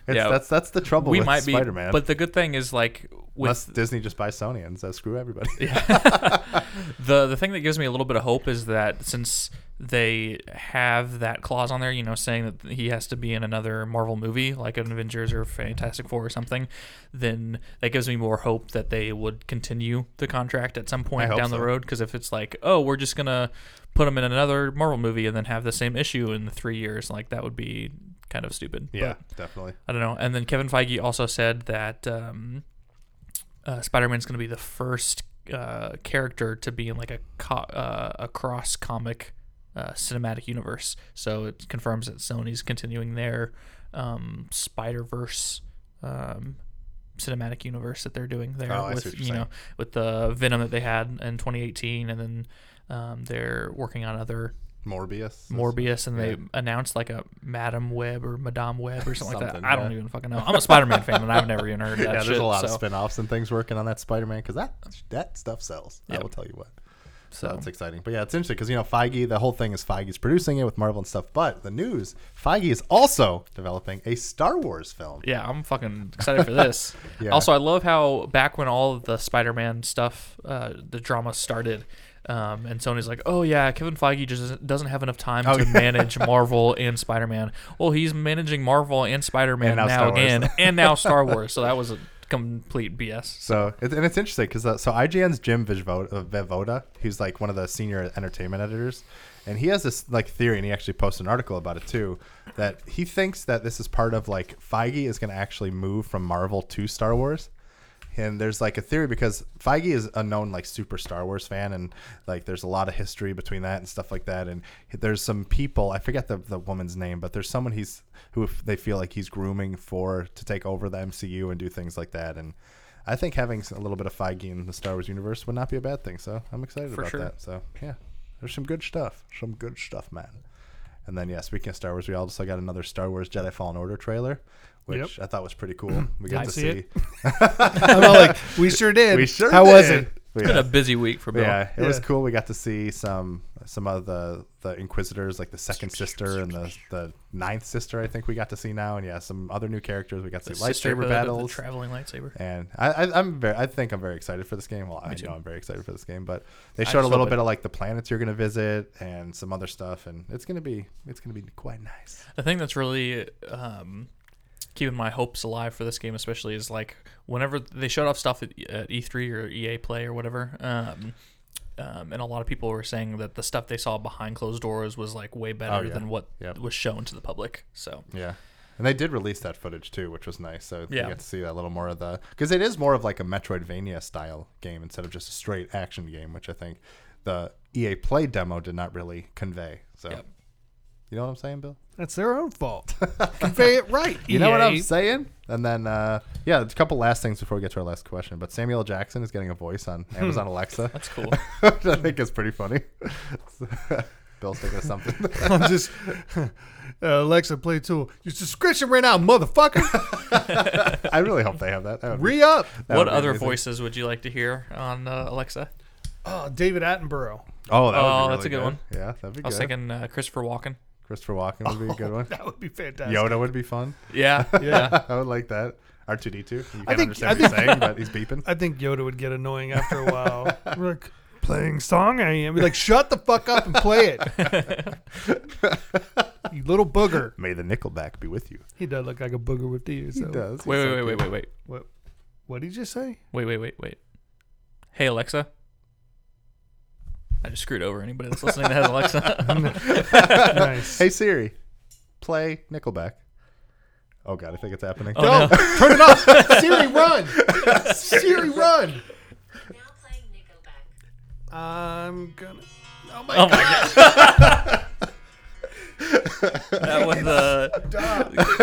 it's, Yeah. that's that's the trouble We with might be, Spider-Man. but the good thing is like Unless Disney just buys Sony and says screw everybody. yeah. the the thing that gives me a little bit of hope is that since they have that clause on there, you know, saying that he has to be in another Marvel movie, like an Avengers or Fantastic Four or something, then that gives me more hope that they would continue the contract at some point down the road. Because if it's like, oh, we're just gonna put him in another Marvel movie and then have the same issue in three years, like that would be kind of stupid. yeah, But definitely. I don't know. And then Kevin Feige also said that um, uh, Spider-Man's going to be the first uh, character to be in like a co- uh, a cross comic uh, cinematic universe. So it confirms that Sony's continuing their um, Spider Verse um, cinematic universe that they're doing there Oh, with know saying. with the Venom that they had in 2018, and then um, they're working on other Morbius. Morbius, and yeah. they announced like a Madam Web or Madame Web or something, like Something, that. I don't even fucking know. I'm a Spider-Man fan, and I've never even heard of that yeah, there's shit. a lot so, of spin-offs and things working on that Spider-Man because that that stuff sells. I will tell you what. So it's exciting. But yeah, it's interesting because you know Feige, the whole thing is Feige's producing it with Marvel and stuff. But the news, Feige is also developing a Star Wars film. yeah, I'm fucking excited for this. Yeah. Also, I love how back when all of the Spider-Man stuff, uh, the drama started. Um, and Sony's like, oh yeah, Kevin Feige just doesn't- have enough time Oh, to yeah. manage Marvel and Spider-Man. Well, he's managing Marvel and Spider-Man And now now, again, and now Star Wars. So that was a complete BS. So and it's interesting because uh, so IGN's Jim Vivota, uh, Vivoda, he's like one of the senior entertainment editors, and he has this like theory, and he actually posted an article about it too, that he thinks that this is part of like Feige is going to actually move from Marvel to Star Wars. And there's like a theory because Feige is a known like super Star Wars fan, and like there's a lot of history between that and stuff like that. And there's some people I forget the, the woman's name, but there's someone he's who they feel like he's grooming for to take over the MCU and do things like that. And I think having a little bit of Feige in the Star Wars universe would not be a bad thing. So I'm excited For about sure. that. So yeah, there's some good stuff. Some good stuff, man. And then yeah, speaking of Star Wars, we also got another Star Wars Jedi Fallen Order trailer, which I thought was pretty cool. We got I to see see. I'm all like, we sure did. We sure How was did. it? But It's been a busy week for Bill. Yeah, it was cool. We got to see some some of the the Inquisitors, like the second sister and the the ninth sister. I think we got to see now, and yeah, some other new characters. We got to The see lightsaber sisterhood of battles. The traveling lightsaber. and I, I, I'm very, I think I'm very excited for this game. Well, I too. know I'm very excited for this game, but they showed a little bit it- of like the planets you're gonna visit and some other stuff, and it's gonna be, it's gonna be quite nice. The thing that's really um, keeping my hopes alive for this game, especially, is like whenever they showed off stuff at, at E3 or EA Play or whatever. Um, um, and a lot of people were saying that the stuff they saw behind closed doors was like way better Oh, yeah. than what Yep. was shown to the public. So Yeah. And they did release that footage too, which was nice. So you Yeah. get to see a little more of the because it is more of like a Metroidvania style game instead of just a straight action game, which I think the EA Play demo did not really convey. So Yep. You know what I'm saying, Bill? That's their own fault. Convey it right. You know what I'm EA. saying? And then uh, yeah, a couple last things before we get to our last question. But Samuel L. Jackson is getting a voice on Amazon Alexa, that's cool. which I think is pretty funny. Bill's thinking of something. I'm just uh, Alexa play tool. Your subscription ran out, motherfucker. I really hope they have that. that Re up. what other amazing. voices would you like to hear on uh, Alexa? Oh, David Attenborough. Oh, that would Oh, be that's a really good one. Yeah, that'd be good. I was good. thinking uh, Christopher Walken. Christopher Walken would be a oh, good one. That would be fantastic. Yoda would be fun. Yeah, yeah. I would like that. R two D two. You can't I think- understand I what he's saying, but he's beeping. I think Yoda would get annoying after a while. We're like, playing song I am. Be like, shut the fuck up and play it. you little booger. May the Nickelback be with you. He does look like a booger with the ears. So. He does. He's Wait, so wait, wait, cute. wait, wait, wait, What? What did you say? wait, wait, wait, wait. Hey Alexa. I just screwed over anybody that's listening that has Alexa. nice. Hey Siri, play Nickelback. Oh god, I think it's happening. Oh, no, no. turn it off. Siri, run. Siri, run. Now playing Nickelback. I'm gonna. Oh my Oh god. my god. that was uh,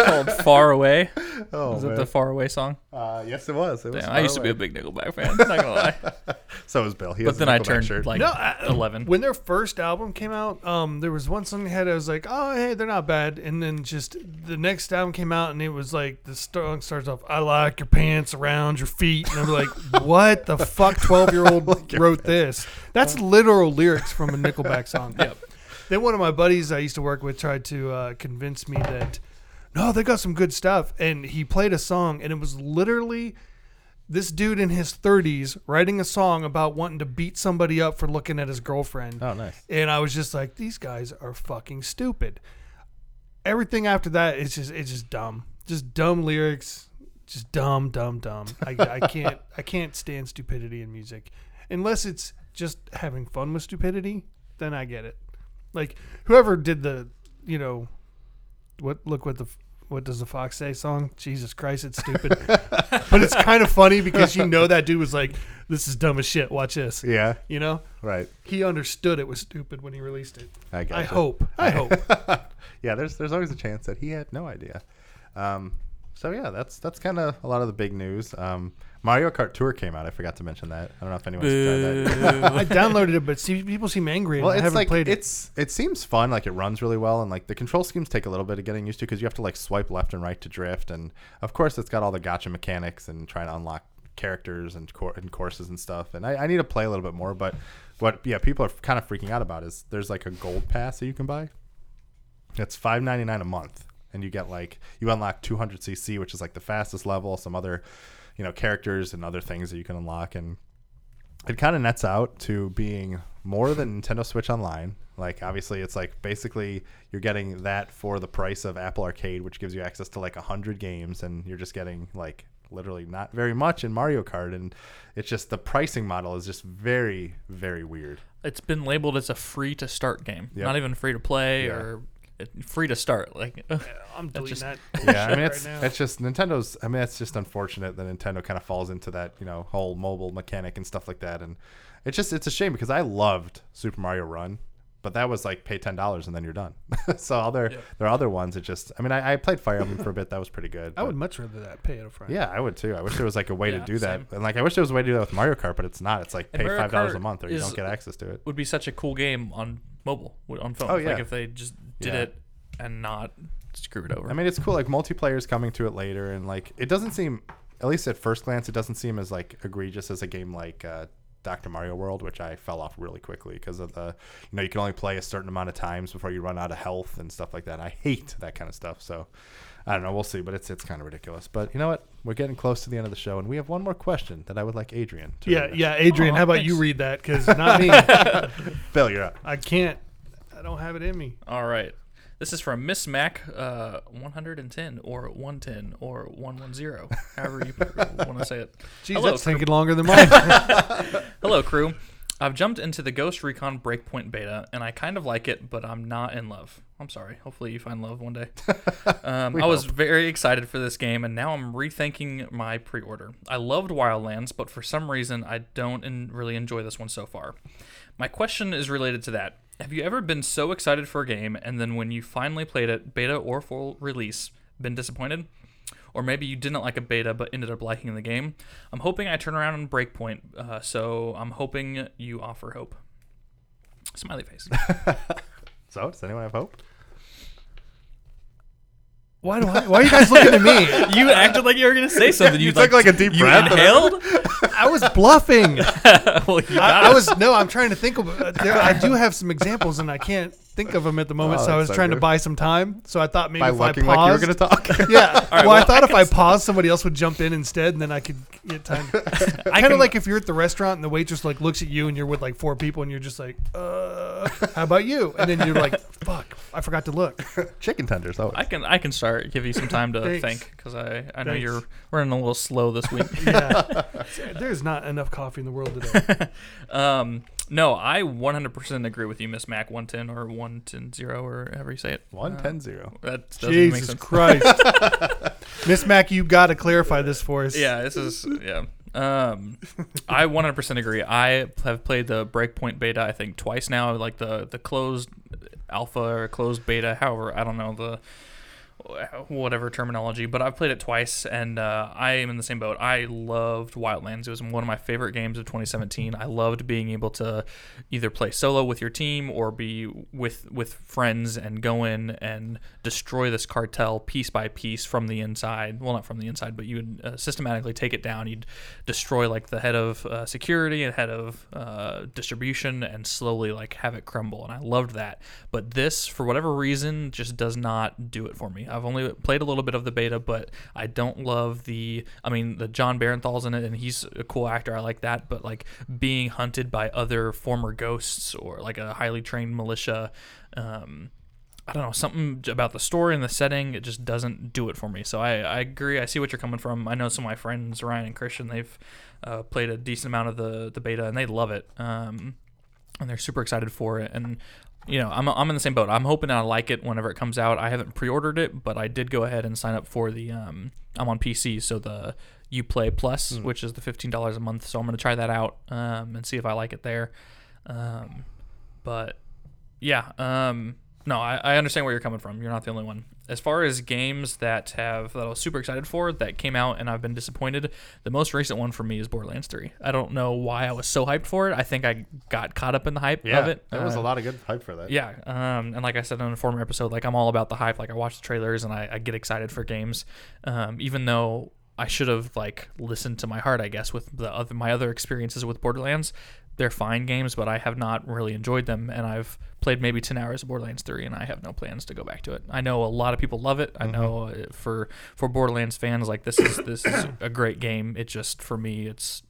called Far Away. Oh, Was it the Far Away song? uh, yes, it was. It was Damn, I used to be a big Nickelback fan. Not gonna lie. So was Bill. He But then I turned shirt. like No, I- eleven. When their first album came out, um, there was one song they had. I was like, "Oh, hey, they're not bad." And then just the next album came out, and it was like the song starts off, "I like your pants around your feet," and I'm like, "What the fuck? Twelve year old wrote this? That's literal lyrics from a Nickelback song." Yep. Then one of my buddies I used to work with tried to uh, convince me that no, they got some good stuff, and he played a song, and it was literally this dude in his 30s writing a song about wanting to beat somebody up for looking at his girlfriend. Oh, nice. And I was just like, these guys are fucking stupid. Everything after that is just it's just dumb. Just dumb lyrics. Just dumb, dumb, dumb. I, I can't I can't stand stupidity in music. Unless it's just having fun with stupidity, then I get it. Like whoever did the you know what look what the what does the fox say song? Jesus Christ, it's stupid. but it's kind of funny because you know that dude was like, This is dumb as shit. Watch this. Yeah, You know? right. He understood it was stupid when he released it. I got. I hope. I hope. yeah, there's there's always a chance that he had no idea. Um, so yeah, that's that's kind of a lot of the big news. Um, Mario Kart Tour came out. I forgot to mention that. I don't know if anyone's tried that. I downloaded it, but see, people seem angry. And Well, I it's haven't like played it. it's it seems fun. Like it runs really well, and like the control schemes take a little bit of getting used to because you have to like swipe left and right to drift, and of course it's got all the gotcha mechanics and trying to unlock characters and, cor- and courses and stuff. And I, I need to play a little bit more. But what yeah people are kind of freaking out about is there's like a gold pass that you can buy. It's five ninety nine a month, and you get like you unlock two hundred cc, which is like the fastest level. Some other you know characters and other things that you can unlock and it kind of nets out to being more than Nintendo Switch Online. Like obviously, it's like basically you're getting that for the price of Apple Arcade, which gives you access to like hundred games, and you're just getting like literally not very much in Mario Kart, and it's just the pricing model is just very very weird. It's been labeled as a free to start game, Yep. not even free to play Yeah. or free to start. Like, I'm deleting just- that. Yeah, I mean it's now. it's just Nintendo's. I mean it's just unfortunate that Nintendo kind of falls into that you know whole mobile mechanic and stuff like that, and it's just it's a shame because I loved Super Mario Run, but that was like pay ten dollars and then you're done. so other there are other ones. It just I mean I, I played Fire Emblem for a bit. That was pretty good. I would much rather that pay it up front. Yeah, I would too. I wish there was like a way Yeah, to do that, same. and like I wish there was a way to do that with Mario Kart, but it's not. It's like And pay Mario five dollars a month or you don't get access to it. would be such a cool game on mobile, on phone. Oh, yeah. Like if they just did Yeah. it and not screw it over. I mean, it's cool. Like multiplayer is coming to it later, and like it doesn't seem, at least at first glance, it doesn't seem as like egregious as a game like uh, Dr. Mario World, which I fell off really quickly because of the, you know, you can only play a certain amount of times before you run out of health and stuff like that. I hate that kind of stuff. So. I don't know. We'll see, but it's it's kind of ridiculous. But you know what? We're getting close to the end of the show, and we have one more question that I would like Adrian. to Yeah, read yeah, Adrian, Aw, how about thanks. you read that? Because not me. Bill, you're up. I can't. I don't have it in me. All right. This is from Miss Mac uh, 110 or 110 or 110, however you want to say it. Jeez, Hello, that's crew. taking longer than mine. Hello, crew. I've jumped into the Ghost Recon Breakpoint beta, and I kind of like it, but I'm not in love. I'm sorry. Hopefully, you find love one day. Um, I was very excited for this game, and now I'm rethinking my pre-order. I loved Wildlands, but for some reason, I don't en- really enjoy this one so far. My question is related to that. Have you ever been so excited for a game, and then when you finally played it, beta or full release, been disappointed? Or maybe you didn't like a beta but ended up liking the game. I'm hoping I turn around on Breakpoint, uh, so I'm hoping you offer hope. Smiley face. So, does anyone have hope? Why do I? Why are you guys looking at me? you acted like you were gonna say something. You took like a deep you breath. inhaled. I was bluffing. well, I, I was no. I'm trying to think of. Uh, there, I do have some examples, and I can't think of them at the moment. Oh, so I was so trying to good. buy some time. So I thought maybe By if I looking paused, like you were going to talk. yeah. right, well, I well, thought I if I can- paused, somebody else would jump in instead, and then I could get time. I kind can- of like if you're at the restaurant and the waitress like looks at you and you're with like four people and you're just like, uh, how about you? And then you're like, fuck, I forgot to look. Chicken tenders. Oh, I can I can start. Give you some time to Thanks. think because I I know Thanks. you're running a little slow this week. Yeah, there's not enough coffee in the world today. um, no, I 100% agree with you, Miss Mac 110 or 110 or however you say it. one ten zero. That doesn't make Jesus sense. Christ, Miss Mac, you got to clarify this for us. Yeah, this is yeah. Um, I 100% agree. I have played the Breakpoint beta I think twice now, like the the closed alpha or closed beta, however I don't know the whatever terminology, but I've played it twice and uh, I am in the same boat. I loved Wildlands. It was one of my favorite games of 2017. I loved being able to either play solo with your team or be with with friends and go in and destroy this cartel piece by piece from the inside. Well, not from the inside, but you would uh, systematically take it down. You'd destroy like the head of uh, security and head of uh, distribution and slowly like have it crumble. And I loved that. But this, for whatever reason, just does not do it for me. I've only played a little bit of the beta, but I don't love the. I mean, the Jon Bernthal's in it, and he's a cool actor. I like that. But like being hunted by other former ghosts or like a highly trained militia. Um, I don't know something about the story and the setting. It just doesn't do it for me. So I, I agree. I see what you're coming from. I know some of my friends, Ryan and Christian, they've uh, played a decent amount of the the beta and they love it. Um, and they're super excited for it. And you know, I'm I'm in the same boat. I'm hoping I like it whenever it comes out. I haven't pre-ordered it, but I did go ahead and sign up for the. Um, I'm on PC, so the UPlay Plus, which is the fifteen dollars a month. So I'm gonna try that out um, and see if I like it there. Um, but yeah, um, no, I, I understand where you're coming from. You're not the only one. As far as games that have that I was super excited for that came out and I've been disappointed, the most recent one for me is Borderlands 3. I don't know why I was so hyped for it. I think I got caught up in the hype Yeah, of it. there was Uh, a lot of good hype for that. yeah, um, and like I said in a former episode, like I'm all about the hype. Like I watch the trailers and I, I get excited for games, um, even though I should have like listened to my heart. I guess with the other my other experiences with Borderlands, they're fine games, but I have not really enjoyed them, and I've played maybe ten hours of Borderlands three, and I have no plans to go back to it. I know a lot of people love it. I know uh, for for Borderlands fans, like this is this is a great game. It just for me, it's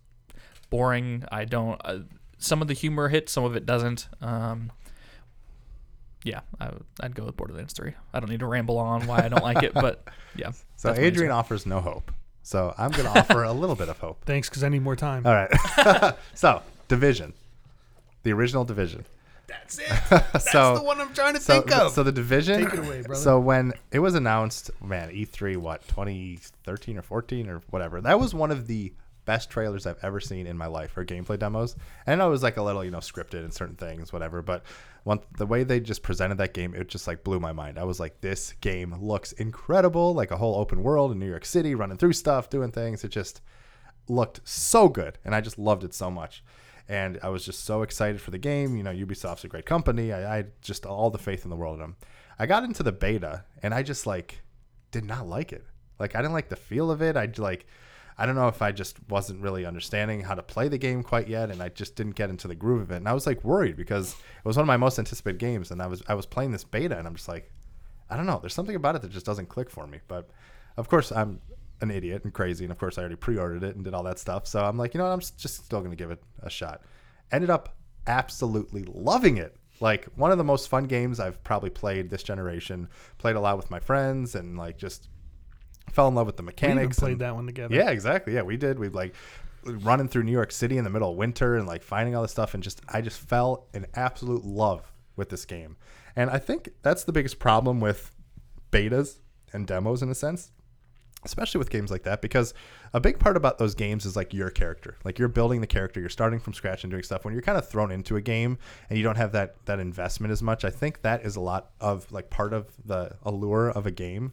boring. I don't. Uh, some of the humor hits, some of it doesn't. Um, yeah, I, would- I'd go with Borderlands 3. I don't need to ramble on why I don't like it, but yeah. So that's Adrian offers no hope. So I'm going to offer a little bit of hope. Thanks, because I need more time. All right. so, Division. The original Division. That's it. That's so, the one I'm trying to so, think of. So the division. Take it away, brother. So when it was announced, man, E3, what 2013 or 14 or whatever, that was one of the best trailers I've ever seen in my life for gameplay demos. And I know it was like a little, you know, scripted and certain things, whatever. But one, the way they just presented that game, it just like blew my mind. I was like, this game looks incredible, like a whole open world in New York City, running through stuff, doing things. It just looked so good, and I just loved it so much. And I was just so excited for the game. You know, Ubisoft's a great company. I, I just all the faith in the world in them. I got into the beta, and I just like did not like it. Like I didn't like the feel of it. I like I don't know if I just wasn't really understanding how to play the game quite yet, and I just didn't get into the groove of it. And I was like worried because it was one of my most anticipated games, and I was I was playing this beta, and I'm just like, I don't know. There's something about it that just doesn't click for me. But of course, I'm an idiot and crazy, and of course, I already pre-ordered it and did all that stuff. So I'm like, you know, what? I'm just still going to give it a shot. Ended up absolutely loving it. Like one of the most fun games I've probably played this generation. Played a lot with my friends, and like just fell in love with the we mechanics. played and- that one together. yeah, exactly. Yeah, we did. We like running through New York City in the middle of winter and like finding all this stuff and just I just fell in absolute love with this game. And I think that's the biggest problem with betas and demos in a sense. Especially with games like that, because a big part about those games is like your character. Like you're building the character, you're starting from scratch and doing stuff. When you're kind of thrown into a game and you don't have that that investment as much, I think that is a lot of like part of the allure of a game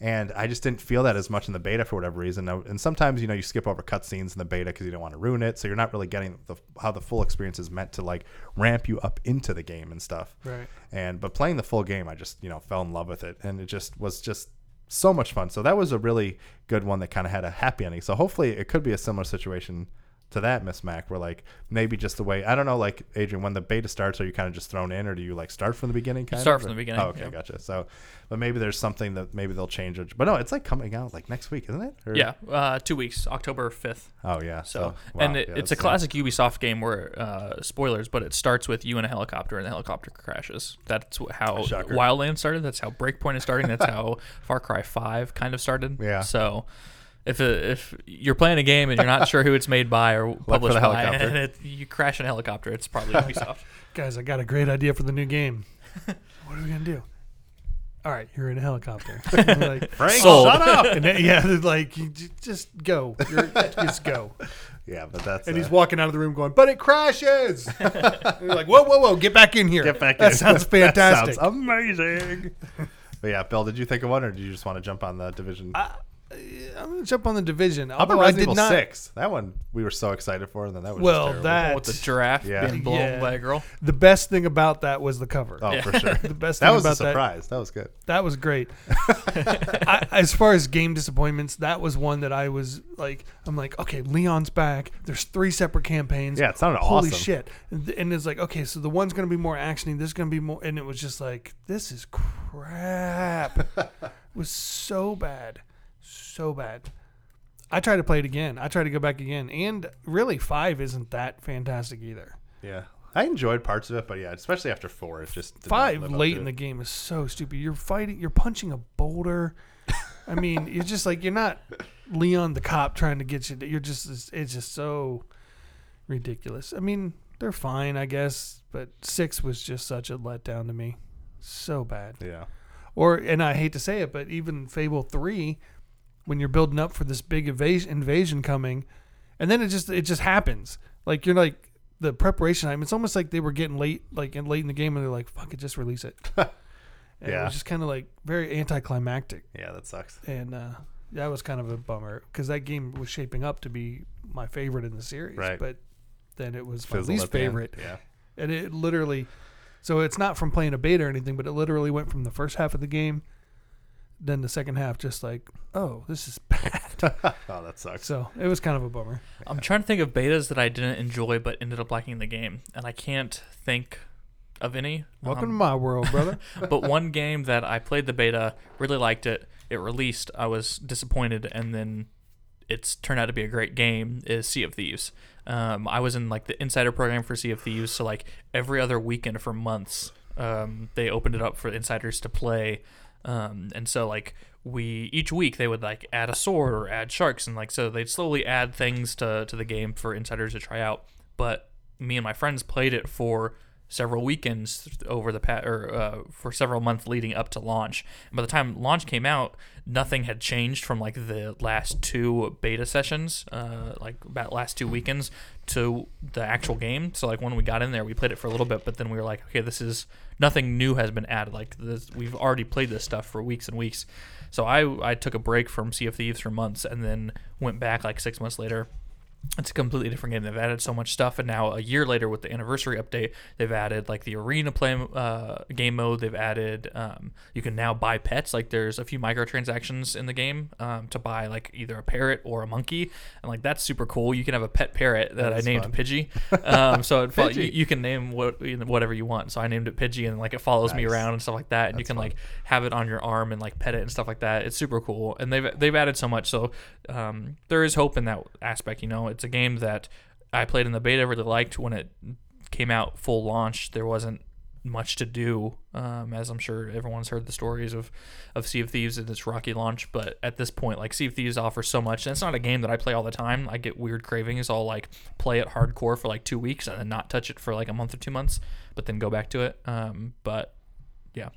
and I just didn't feel that as much in the beta for whatever reason. And sometimes you know you skip over cutscenes in the beta because you don't want to ruin it, so you're not really getting the, how the full experience is meant to like ramp you up into the game and stuff. Right. And but playing the full game, I just you know fell in love with it, and it just was just so much fun. So that was a really good one that kind of had a happy ending. So hopefully it could be a similar situation to that Miss Mac, where like maybe just the way I don't know, like Adrian, when the beta starts, are you kind of just thrown in, or do you like start from the beginning? Kind start of, start from the beginning, Oh, okay, yeah. gotcha. So, but maybe there's something that maybe they'll change it. But no, it's like coming out like next week, isn't it? Or- Yeah, uh, two weeks, October fifth. Oh yeah. So, wow, and it, yeah, it's a classic Ubisoft game where uh, spoilers, but it starts with you in a helicopter and the helicopter crashes. That's how Shocker. Wildlands started. That's how Breakpoint is starting. That's how Far Cry Five kind of started. Yeah. So. If, it, if you're playing a game and you're not sure who it's made by or published the by, helicopter. and it, you crash in a helicopter, it's probably Ubisoft. Guys, I got a great idea for the new game. what are we gonna do? All right, you're in a helicopter. I'm like, Frank, Sold. shut up. and then, yeah, they're like you j- just go, You're, just go. yeah, but that's And uh, he's walking out of the room going, "But it crashes." and you're like, "Whoa, whoa, whoa! Get back in here! get back. That in. sounds That fantastic." sounds amazing. but yeah, Bill, did you think of one, or did you just want to jump on the division? I'm gonna jump on the division. How about Although I Resident did Evil not. Six? That one we were so excited for, and then that was Well, just terrible. that With the giraffe Yeah. being blown Yeah. by a girl. The best thing about that was the cover. Oh, for sure. The best that thing was a about that surprise. That. was good. That was great. I, as far as game disappointments, that was one that I was like, I'm like, okay, Leon's back. There's three separate campaigns. Yeah, it sounded Holy awesome. shit! And, th- and it's like, okay, so the one's gonna be more actiony. This is gonna be more, and it was just like, this is crap. it was so bad, so bad. I tried to play it again. I tried to go back again, and really, five isn't that fantastic either. Yeah, I enjoyed parts of it, but yeah, especially after four, it just five late in it. the game is so stupid. You're fighting, you're punching a boulder. I mean, you're just like you're not Leon the cop trying to get you. You're just it's just so ridiculous. I mean, they're fine, I guess, but six was just such a letdown to me. So bad. Yeah, Or and I hate to say it, but even Fable three, when you're building up for this big invasion invasion coming, and then it just it just happens. Like you're like the preparation time. It's almost like they were getting late, like in late in the game, and they're like, "Fuck it, just release it." and it was just kind of like very anticlimactic, yeah, that sucks. and uh, that was kind of a bummer because that game was shaping up to be my favorite in the series, Right. but then it was my least at the end. favorite Yeah, and it literally so it's not from playing a beta or anything but it literally went from the first half of the game then the second half just like oh this is bad oh, that sucks. so it was kind of a bummer I'm trying to think of betas that I didn't enjoy but ended up liking the game, and I can't think of any. welcome Um, to my world brother but one game that I played the beta, really liked it. It released, I was disappointed, and then it's turned out to be a great game. Is Sea of Thieves. Um, I was in like the insider program for Sea of Thieves, so like every other weekend for months, um, they opened it up for insiders to play. Um, and so like we each week they would like add a sword or add sharks and like so they'd slowly add things to to the game for insiders to try out. But me and my friends played it for several weekends over the pat or uh, for several months leading up to launch. And by the time launch came out, nothing had changed from like the last two beta sessions, uh, like about last two weekends to the actual game. So like when we got in there, we played it for a little bit, but then we were like, okay, this is nothing new has been added. Like this, we've already played this stuff for weeks and weeks. So I I took a break from Sea of Thieves for months and then went back like six months later it's a completely different game. They've added so much stuff, and now a year later with the anniversary update, they've added like the arena play uh, game mode. They've added um, you can now buy pets. Like there's a few microtransactions in the game um, to buy like either a parrot or a monkey, and like that's super cool. You can have a pet parrot that, That I named fun. Pidgey. Um, so it, fo- you, you can name what whatever you want. So I named it Pidgey, and like it follows me around and stuff like that. And you can fun. like have it on your arm and like pet it and stuff like that. It's super cool, and they've they've added so much. So um, there is hope in that aspect. You know, it's a game that I played in the beta, really liked when it came out full launch. There wasn't much to do, um, as I'm sure everyone's heard the stories of of Sea of Thieves and its rocky launch. But at this point, like Sea of Thieves offers so much, and it's not a game that I play all the time. I get weird cravings. I'll like play it hardcore for like two weeks and then not touch it for like a month or two months, but then go back to it. Um, but yeah,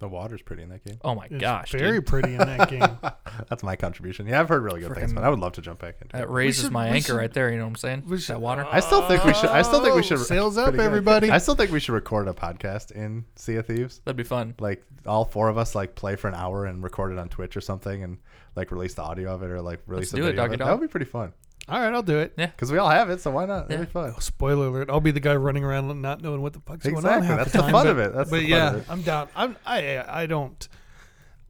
The water's pretty in that game. oh my It's gosh, very dude. pretty in that game. That's my contribution. Yeah, I've heard really good things, Frickin- but I would love to jump back into that it. raises should- my we anchor should- right there. You know what I'm saying? we should- that water. I still think we should. I still think we should. Oh, sails up, pretty good. everybody. I still think we should record a podcast in Sea of Thieves. That'd be fun. Like all four of us, like play for an hour and record it on Twitch or something, and like release the audio of it or like release Let's a do it, video. of doggy it. dog. That would be pretty fun All right, I'll do it. Yeah. because we all have it, so why not? That'd Yeah. be fun. Oh, spoiler alert! I'll be the guy running around not knowing what the fuck's going on. Exactly, half that's the the time, fun but- of it. That's but the fun yeah, of it. I'm down. I'm I I don't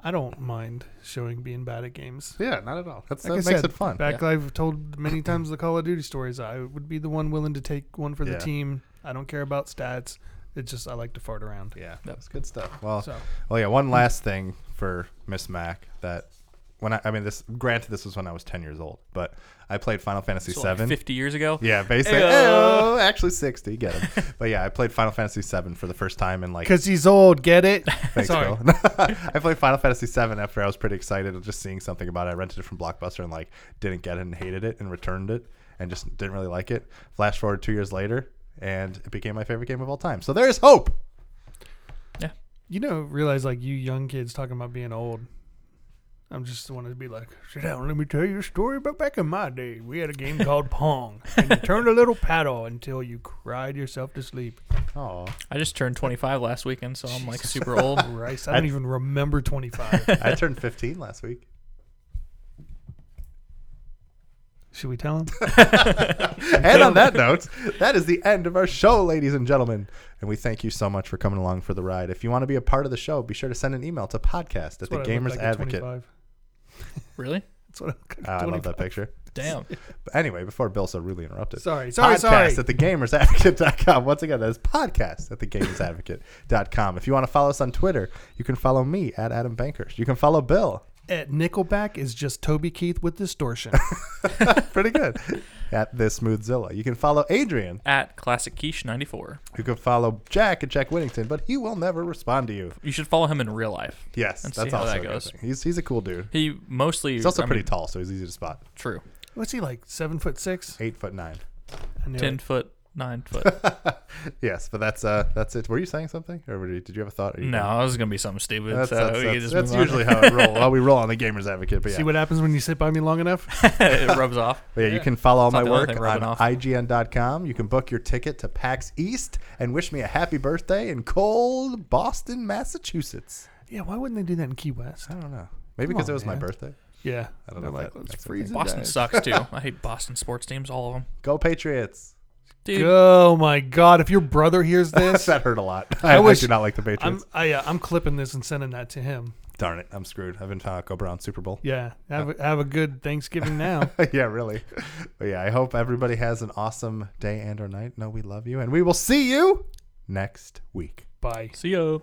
I don't mind showing being bad at games. Yeah, not at all. That's Like that I makes said, it fun. Back I've told many times the Call of Duty stories. I would be the one willing to take one for the team. I don't care about stats. It's just I like to fart around. Yeah, that's good stuff. Well, So well, yeah. One last thing for Miss Mac that when I, I mean, this granted, this was when I was ten years old, but I played Final Fantasy So, like, seven. 50 years ago. Yeah, basically. Ayo. Oh, Ayo, actually, sixty. Get him. but yeah, I played Final Fantasy VII for the first time in like. because he's old, get it? Thanks, Sorry. Bill. I played Final Fantasy VII after I was pretty excited, of just seeing something about it. I rented it from Blockbuster and like didn't get it and hated it and returned it and just didn't really like it. Flash forward two years later, and it became my favorite game of all time. So there's hope. Yeah. You know, realize like you young kids talking about being old. I'm just wanted to be like, sit down, let me tell you a story about back in my day. We had a game called Pong, and you turned a little paddle until you cried yourself to sleep. Oh, I just turned 25 last weekend, so I'm like super old. Christ, I don't even remember 25. I turned 15 last week. Should we tell him? And on that note, that is the end of our show, ladies and gentlemen. And we thank you so much for coming along for the ride. If you want to be a part of the show, be sure to send an email to podcast at That's the what I look Gamers like Advocate. Really? That's what I look like Ah, I love that picture. Damn. But anyway, before Bill so rudely interrupted. Sorry, sorry, sorry. podcast sorry. at thegamersadvocate.com. Once again, that is podcast at thegamersadvocate.com. If you want to follow us on Twitter, you can follow me at Adam Bankhurst. You can follow Bill. At Nickelback is just Toby Keith with distortion. Pretty good. at this Smoothzilla. You can follow Adrian. At Classic Quiche 94. You can follow Jack at Jack Wittington, but he will never respond to you. You should follow him in real life. Yes, And that's see how also that goes. He's he's a cool dude. He mostly. He's also I pretty mean, tall, so he's easy to spot. True. What's he like? Seven foot six? Eight foot nine. 10 it. foot, 9 foot. Yes, but that's uh that's it. Were you saying something, or did you have a thought? You no, done? it was going to be something stupid. That's, so that's, that's, just that's usually how it roll. How we roll on the Gamers Advocate. But yeah, See what happens when you sit by me long enough? it rubs off. But yeah, you can follow all my not the only work thing on rubbing off. IGN.com. You can book your ticket to PAX East and wish me a happy birthday in cold Boston, Massachusetts. Yeah, why wouldn't they do that in Key West? I don't know. Maybe because it on, was my birthday. Yeah. I don't know like, that let's freeze Boston down. sucks too. I hate Boston sports teams, all of them. Go Patriots. Dude, Oh my God! If your brother hears this, that hurt a lot. I I, I wish- do not like the I'm Patriots. I, uh, I'm clipping this and sending that to him. Darn it, I'm screwed. I've been go Brown Super Bowl. Yeah, have a, have a good Thanksgiving now. yeah, really. But yeah, I hope everybody has an awesome day and or night. No, we love you, and we will see you next week. Bye. see ya.